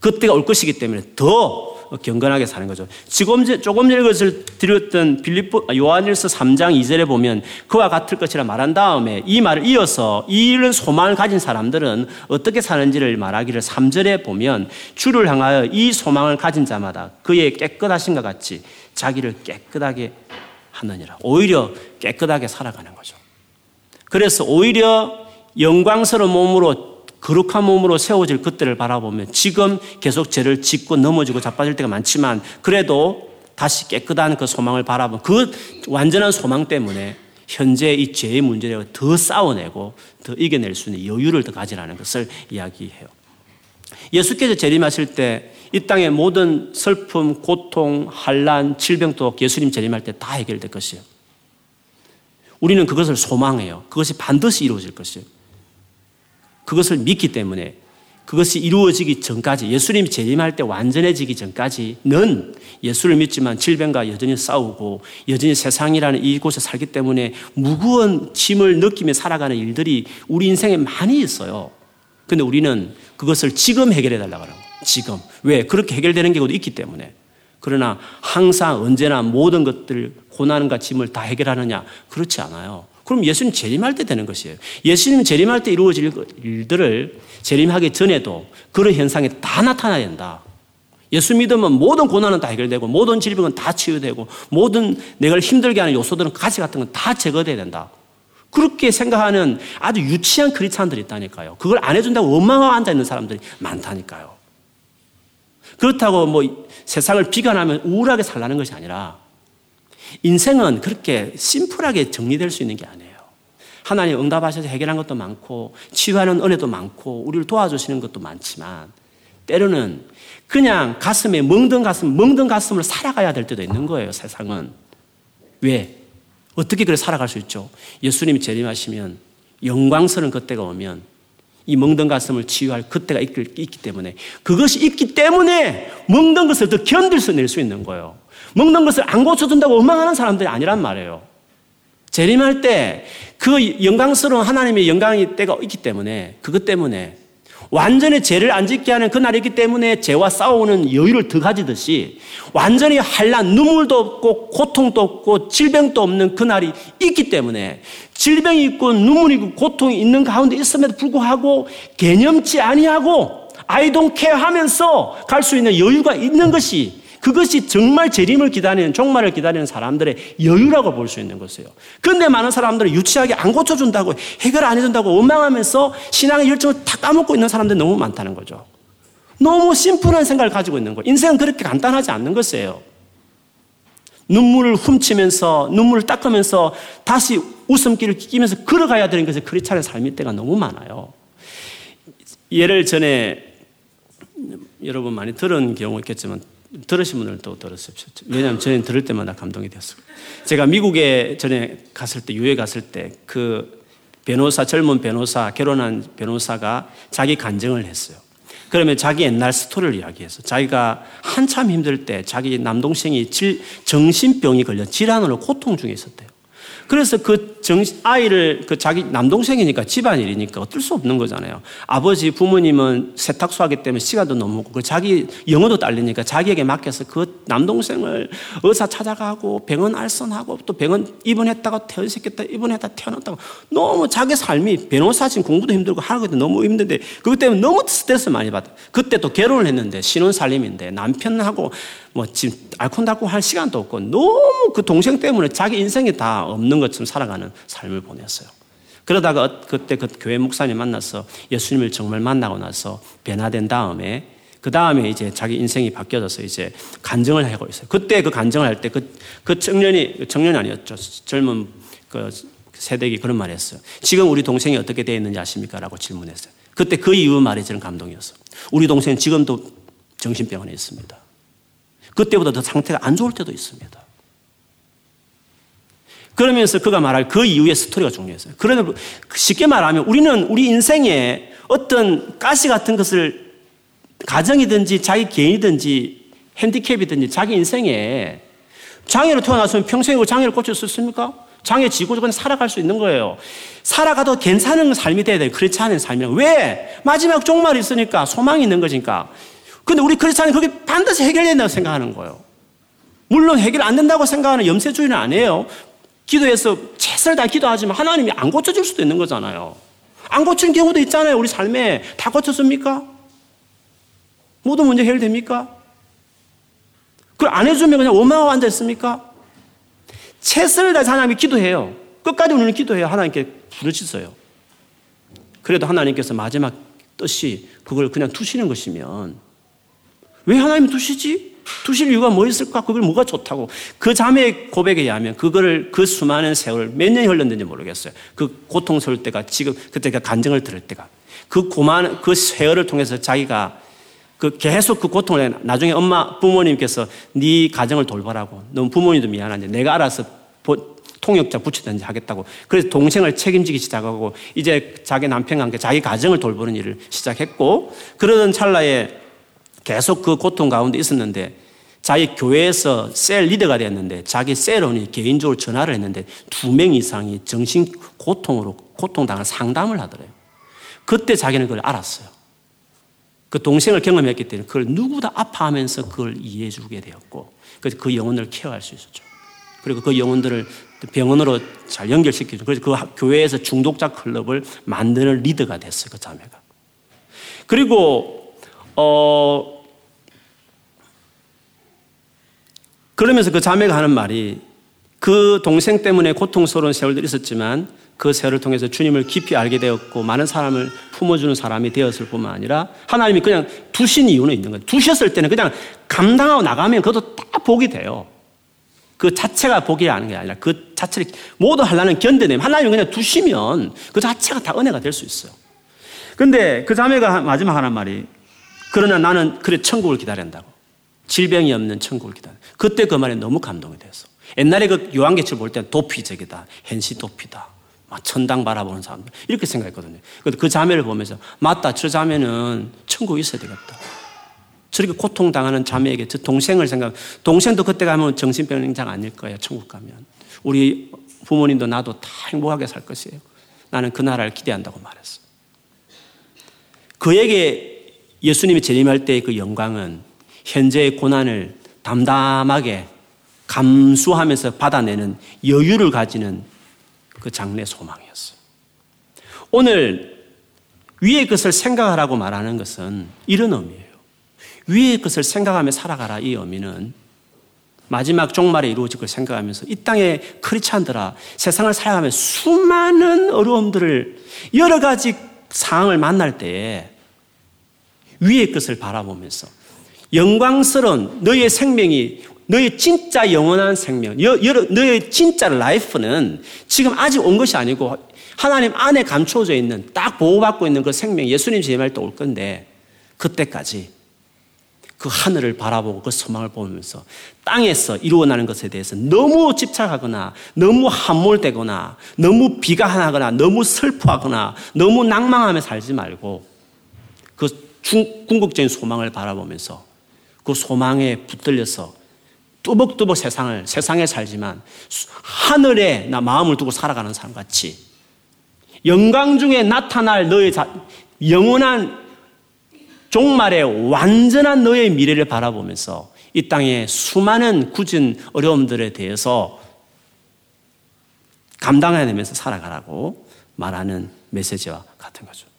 그때가 올 것이기 때문에 더 경건하게 사는 거죠. 지금 조금 전에 것을 드렸던 빌립보 요한일서 3장 2절에 보면 그와 같을 것이라 말한 다음에 이 말을 이어서 이런 소망을 가진 사람들은 어떻게 사는지를 말하기를 3절에 보면 주를 향하여 이 소망을 가진 자마다 그의 깨끗하신 것 같이 자기를 깨끗하게 하느니라. 오히려 깨끗하게 살아가는 거죠. 그래서 오히려 영광스러운 몸으로 거룩한 몸으로 세워질 그때를 바라보면 지금 계속 죄를 짓고 넘어지고 자빠질 때가 많지만 그래도 다시 깨끗한 그 소망을 바라보면 그 완전한 소망 때문에 현재 이 죄의 문제를 더 싸워내고 더 이겨낼 수 있는 여유를 더 가지라는 것을 이야기해요. 예수께서 재림하실 때 이 땅의 모든 슬픔, 고통, 환란, 질병도 예수님 재림할 때 다 해결될 것이에요. 우리는 그것을 소망해요. 그것이 반드시 이루어질 것이에요. 그것을 믿기 때문에 그것이 이루어지기 전까지 예수님이 재림할 때 완전해지기 전까지는 예수를 믿지만 질병과 여전히 싸우고 여전히 세상이라는 이곳에 살기 때문에 무거운 짐을 느끼며 살아가는 일들이 우리 인생에 많이 있어요. 근데 우리는 그것을 지금 해결해 달라고 하고 지금. 왜? 그렇게 해결되는 경우도 있기 때문에. 그러나 항상 언제나 모든 것들 고난과 짐을 다 해결하느냐? 그렇지 않아요. 그럼 예수님 재림할 때 되는 것이에요. 예수님 재림할 때 이루어질 일들을 재림하기 전에도 그런 현상이 다 나타나야 된다. 예수 믿으면 모든 고난은 다 해결되고 모든 질병은 다 치유되고 모든 내가 힘들게 하는 요소들은 가시 같은 건 다 제거돼야 된다. 그렇게 생각하는 아주 유치한 크리스찬들이 있다니까요. 그걸 안 해준다고 원망하고 앉아 있는 사람들이 많다니까요. 그렇다고 뭐 세상을 비관하면 우울하게 살라는 것이 아니라 인생은 그렇게 심플하게 정리될 수 있는 게 아니에요. 하나님 응답하셔서 해결한 것도 많고 치유하는 은혜도 많고 우리를 도와주시는 것도 많지만 때로는 그냥 가슴에 멍든 가슴, 멍든 가슴을 살아가야 될 때도 있는 거예요, 세상은. 왜? 어떻게 그래 살아갈 수 있죠? 예수님이 재림하시면 영광스러운 그때가 오면 이 멍든 가슴을 치유할 그때가 있기 때문에 그것이 있기 때문에 멍든 것을 더 견딜 수 있는 거예요. 먹는 것을 안 고쳐준다고 원망하는 사람들이 아니란 말이에요. 재림할 때 그 영광스러운 하나님의 영광의 때가 있기 때문에 그것 때문에 완전히 죄를 안 짓게 하는 그날이기 때문에 죄와 싸우는 여유를 더 가지듯이 완전히 한란 눈물도 없고 고통도 없고 질병도 없는 그날이 있기 때문에 질병이 있고 눈물이 있고 고통이 있는 가운데 있음에도 불구하고 개념치 아니하고 아이돈 케어 하면서 갈 수 있는 여유가 있는 것이 그것이 정말 재림을 기다리는 종말을 기다리는 사람들의 여유라고 볼 수 있는 것이에요. 그런데 많은 사람들은 유치하게 안 고쳐준다고 해결 안 해준다고 원망하면서 신앙의 열정을 다 까먹고 있는 사람들이 너무 많다는 거죠. 너무 심플한 생각을 가지고 있는 거예요. 인생은 그렇게 간단하지 않는 것이에요. 눈물을 훔치면서 눈물을 닦으면서 다시 웃음기를 끼면서 걸어가야 되는 것이 않은 삶일 때가 너무 많아요. 예를 전에 여러분 많이 들은 경우 있겠지만 들으신 분들도 들었습시오. 왜냐하면 저는 들을 때마다 감동이 되었어요. 제가 미국에 전에 갔을 때, 유해 갔을 때 그 변호사, 젊은 변호사, 결혼한 변호사가 자기 간증을 했어요. 그러면 자기 옛날 스토리를 이야기해서 자기가 한참 힘들 때 자기 남동생이 정신병이 걸려 질환으로 고통 중에 있었대요. 그래서 그 정, 아이를 그 자기 남동생이니까 집안일이니까 어쩔 수 없는 거잖아요. 아버지 부모님은 세탁소 하기 때문에 시간도 너무 그 자기 영어도 딸리니까 자기에게 맡겨서 그 남동생을 의사 찾아가고 병원 알선하고 또 병원 입원했다가 퇴원시켰다 입원했다 태어났다고 너무 자기 삶이 변호사 지 공부도 힘들고 하기도 너무 힘든데 그것 때문에 너무 스트레스 많이 받아. 그때 또 결혼을 했는데 신혼 살림인데 남편하고 뭐 지금 알콩달콩 할 시간도 없고 너무 그 동생 때문에 자기 인생이 다 없는 것처럼 살아가는 삶을 보냈어요. 그러다가 어, 그때 그 교회 목사님 만나서 예수님을 정말 만나고 나서 변화된 다음에 그 다음에 이제 자기 인생이 바뀌어져서 이제 간증을 하고 있어요. 그때 그 간증을 할 때 그, 그 청년이, 청년이 아니었죠. 젊은 그 세대기 그런 말 했어요. 지금 우리 동생이 어떻게 되어 있는지 아십니까? 라고 질문했어요. 그때 그 이후 말이 저는 감동이었어요. 우리 동생은 지금도 정신병원에 있습니다. 그때보다 더 상태가 안 좋을 때도 있습니다. 그러면서 그가 말할 그 이후의 스토리가 중요했어요. 그러나 쉽게 말하면 우리는 우리 인생에 어떤 가시 같은 것을 가정이든지 자기 개인이든지 핸디캡이든지 자기 인생에 장애로 태어났으면 평생에 그 장애를 고칠 수 있습니까? 장애 지고 그냥 살아갈 수 있는 거예요. 살아가도 괜찮은 삶이 돼야 돼요. 그렇지 않은 삶이라고. 왜? 마지막 종말이 있으니까 소망이 있는 거니까. 근데 우리 크리스찬은 그게 반드시 해결된다고 생각하는 거예요. 물론 해결 안 된다고 생각하는 염세주의는 아니에요. 기도해서 최선을 다 기도하지만 하나님이 안 고쳐줄 수도 있는 거잖아요. 안 고친 경우도 있잖아요. 우리 삶에. 다 고쳤습니까? 모든 문제 해결됩니까? 그걸 안 해주면 그냥 원망하고 앉아있습니까? 최선을 다해서 하나님이 기도해요. 끝까지 우리는 기도해요. 하나님께 부르짖어요. 그래도 하나님께서 마지막 뜻이 그걸 그냥 두시는 것이면 왜 하나님이 두시지? 두실 이유가 뭐 있을까? 그걸 뭐가 좋다고. 그 자매의 고백에 의하면 그거를 그 수많은 세월 몇 년이 흘렀는지 모르겠어요. 그 고통스러울 때가 지금 그때 그 간증을 들을 때가 그 고만 그 세월을 통해서 자기가 그 계속 그 고통을 나중에 엄마 부모님께서 네 가정을 돌보라고 너무 부모님도 미안한데 내가 알아서 통역자 붙이든지 하겠다고 그래서 동생을 책임지기 시작하고 이제 자기 남편과 함께 자기 가정을 돌보는 일을 시작했고 그러던 찰나에 계속 그 고통 가운데 있었는데 자기 교회에서 셀 리더가 됐는데 자기 셀원이 개인적으로 전화를 했는데 두 명 이상이 정신 고통으로 고통당한 상담을 하더래요. 그때 자기는 그걸 알았어요. 그 동생을 경험했기 때문에 그걸 누구보다 아파하면서 그걸 이해해 주게 되었고 그래서 그 영혼을 케어할 수 있었죠. 그리고 그 영혼들을 병원으로 잘 연결시키죠. 그래서 그 교회에서 중독자 클럽을 만드는 리더가 됐어요. 그 자매가. 그리고 어, 그러면서 그 자매가 하는 말이 그 동생 때문에 고통스러운 세월들이 있었지만 그 세월을 통해서 주님을 깊이 알게 되었고 많은 사람을 품어주는 사람이 되었을 뿐만 아니라 하나님이 그냥 두신 이유는 있는 거예요. 두셨을 때는 그냥 감당하고 나가면 그것도 다 복이 돼요. 그 자체가 복이 아닌 게 아니라 그 자체를 모두 하려는 견뎌내면 하나님이 그냥 두시면 그 자체가 다 은혜가 될 수 있어요. 근데 그 자매가 마지막 하는 말이 그러나 나는 그래 천국을 기다린다고. 질병이 없는 천국을 기다려. 그때 그 말에 너무 감동이 됐어. 옛날에 그 요한계시를 볼 때는 도피적이다. hen시 도피다. 막 천당 바라보는 사람들. 이렇게 생각했거든요. 근데 그 자매를 보면서 맞다. 저 자매는 천국에 있어야 되겠다. 저렇게 고통당하는 자매에게 저 동생을 생각, 동생도 그때 가면 정신병자 아닐 거예요. 천국 가면. 우리 부모님도 나도 다 행복하게 살 것이에요. 나는 그 나라를 기대한다고 말했어. 그에게 예수님이 재림할 때의 그 영광은 현재의 고난을 담담하게 감수하면서 받아내는 여유를 가지는 그 장래 소망이었어요. 오늘 위의 것을 생각하라고 말하는 것은 이런 의미예요. 위의 것을 생각하며 살아가라 이 의미는 마지막 종말에 이루어질 걸 생각하면서 이 땅의 크리스찬들아 세상을 살아가며 수많은 어려움들을 여러 가지 상황을 만날 때에 위의 것을 바라보면서 영광스러운 너의 생명이 너의 진짜 영원한 생명, 너의 진짜 라이프는 지금 아직 온 것이 아니고 하나님 안에 감춰져 있는 딱 보호받고 있는 그 생명 예수님 재림할 때올 건데 그때까지 그 하늘을 바라보고 그 소망을 보면서 땅에서 이루어나는 것에 대해서 너무 집착하거나 너무 함몰되거나 너무 비가하거나 너무 슬퍼하거나 너무 낭망하며 살지 말고 그 중, 궁극적인 소망을 바라보면서 그 소망에 붙들려서 뚜벅뚜벅 세상을 세상에 살지만 하늘에 나 마음을 두고 살아가는 사람 같이 영광 중에 나타날 너의 자, 영원한 종말의 완전한 너의 미래를 바라보면서 이 땅의 수많은 굳은 어려움들에 대해서 감당해내면서 살아가라고 말하는 메시지와 같은 거죠.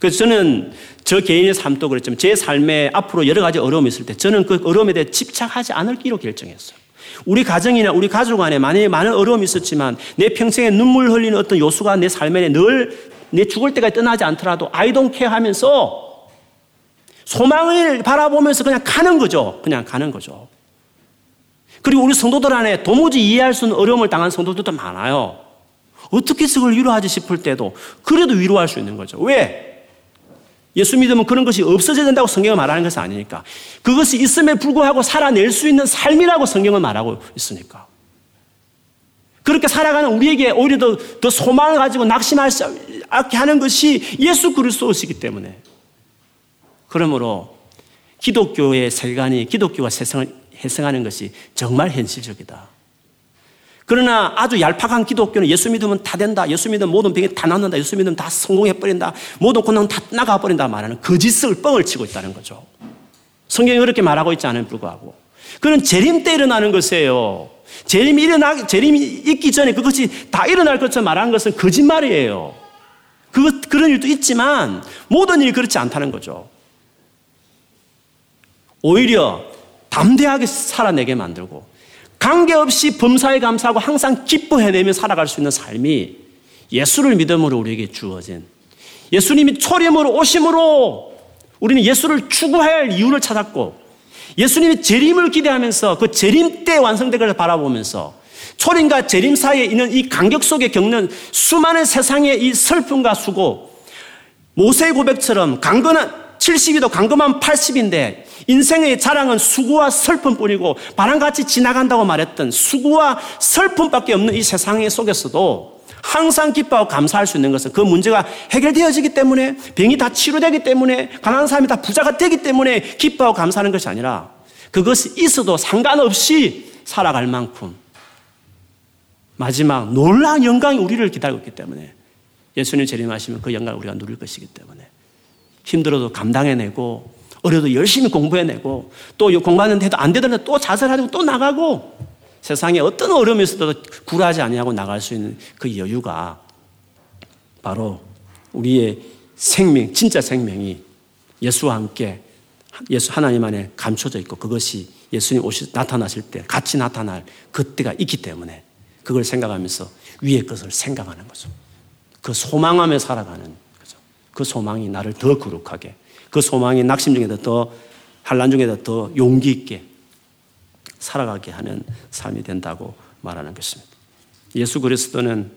그래서 저는 저 개인의 삶도 그랬지만 제 삶에 앞으로 여러 가지 어려움이 있을 때 저는 그 어려움에 대해 집착하지 않을기로 결정했어요. 우리 가정이나 우리 가족 안에 만약에 많은 어려움이 있었지만 내 평생에 눈물 흘리는 어떤 요소가 내 삶에 늘 내 죽을 때까지 떠나지 않더라도 don't care 하면서 소망을 바라보면서 그냥 가는 거죠. 그냥 가는 거죠. 그리고 우리 성도들 안에 도무지 이해할 수 없는 어려움을 당한 성도들도 많아요. 어떻게 그걸 위로하지 싶을 때도 그래도 위로할 수 있는 거죠. 왜? 예수 믿으면 그런 것이 없어져야 된다고 성경을 말하는 것은 아니니까. 그것이 있음에 불구하고 살아낼 수 있는 삶이라고 성경을 말하고 있으니까. 그렇게 살아가는 우리에게 오히려 더, 더 소망을 가지고 없게 하는 것이 예수 그리스도시기 때문에. 그러므로 기독교의 세관이 기독교가 세상을 해석하는 것이 정말 현실적이다. 그러나 아주 얄팍한 기독교는 예수 믿으면 다 된다. 예수 믿으면 모든 병이 다 낫는다. 예수 믿으면 다 성공해버린다. 모든 고난은 다 나가버린다 말하는 거짓을 뻥을 치고 있다는 거죠. 성경이 그렇게 말하고 있지 않은 불구하고. 그는 재림 때 일어나는 것이에요. 재림이 일어나, 재림이 있기 전에 그것이 다 일어날 것처럼 말하는 것은 거짓말이에요. 그, 그런 일도 있지만 모든 일이 그렇지 않다는 거죠. 오히려 담대하게 살아내게 만들고 관계없이 범사에 감사하고 항상 기뻐해내며 살아갈 수 있는 삶이 예수를 믿음으로 우리에게 주어진 예수님이 초림으로 오심으로 우리는 예수를 추구할 이유를 찾았고 예수님이 재림을 기대하면서 그 재림 때 완성되기를 바라보면서 초림과 재림 사이에 있는 이 간격 속에 겪는 수많은 세상의 이 슬픔과 수고 모세의 고백처럼 강건한 70이도 강건한 80인데 인생의 자랑은 수고와 슬픔뿐이고 바람같이 지나간다고 말했던 수고와 슬픔밖에 없는 이 세상 속에서도 항상 기뻐하고 감사할 수 있는 것은 그 문제가 해결되어지기 때문에 병이 다 치료되기 때문에 가난한 사람이 다 부자가 되기 때문에 기뻐하고 감사하는 것이 아니라 그것이 있어도 상관없이 살아갈 만큼 마지막 놀라운 영광이 우리를 기다리고 있기 때문에 예수님 재림하시면 그 영광을 우리가 누릴 것이기 때문에 힘들어도 감당해내고 어려도 열심히 공부해내고 또 공부하는데 도 안 되더라도 또 자살하고 또 나가고 세상에 어떤 어려움이 있어도 굴하지 아니하고 나갈 수 있는 그 여유가 바로 우리의 생명, 진짜 생명이 예수와 함께 예수 하나님 안에 감춰져 있고 그것이 예수님 오시 나타나실 때 같이 나타날 그때가 있기 때문에 그걸 생각하면서 위의 것을 생각하는 거죠. 그 소망하며 살아가는. 그 소망이 나를 더 거룩하게 그 소망이 낙심 중에도 더 환란 중에도 더 용기 있게 살아가게 하는 삶이 된다고 말하는 것입니다. 예수 그리스도는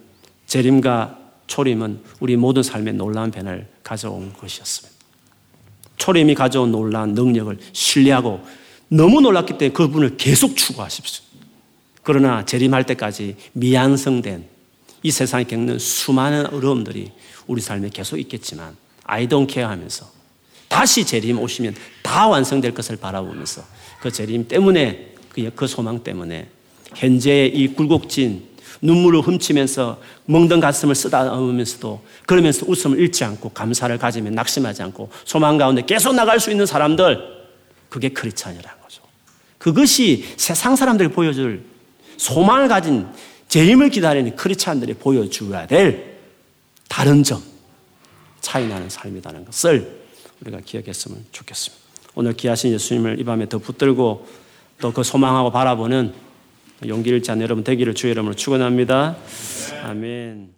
재림과 초림은 우리 모든 삶에 놀라운 변화를 가져온 것이었습니다. 초림이 가져온 놀라운 능력을 신뢰하고 너무 놀랐기 때문에 그분을 계속 추구하십시오. 그러나 재림할 때까지 미완성된 이 세상에 겪는 수많은 어려움들이 우리 삶에 계속 있겠지만 I don't care 하면서 다시 재림 오시면 다 완성될 것을 바라보면서 그 재림 때문에 그, 그 소망 때문에 현재의 이 굴곡진 눈물을 훔치면서 멍든 가슴을 쓰다듬으면서도 그러면서 웃음을 잃지 않고 감사를 가지며 낙심하지 않고 소망 가운데 계속 나갈 수 있는 사람들 그게 크리스찬이라는 거죠. 그것이 세상 사람들이 보여줄 소망을 가진 재림을 기다리는 크리스찬들이 보여줘야 될 다른 점 차이 나는 삶이라는 것을 우리가 기억했으면 좋겠습니다. 오늘 귀하신 예수님을 이 밤에 더 붙들고 또 그 소망하고 바라보는 용기를 잃지 여러분 되기를 주의 이름으로 축원합니다. 아멘.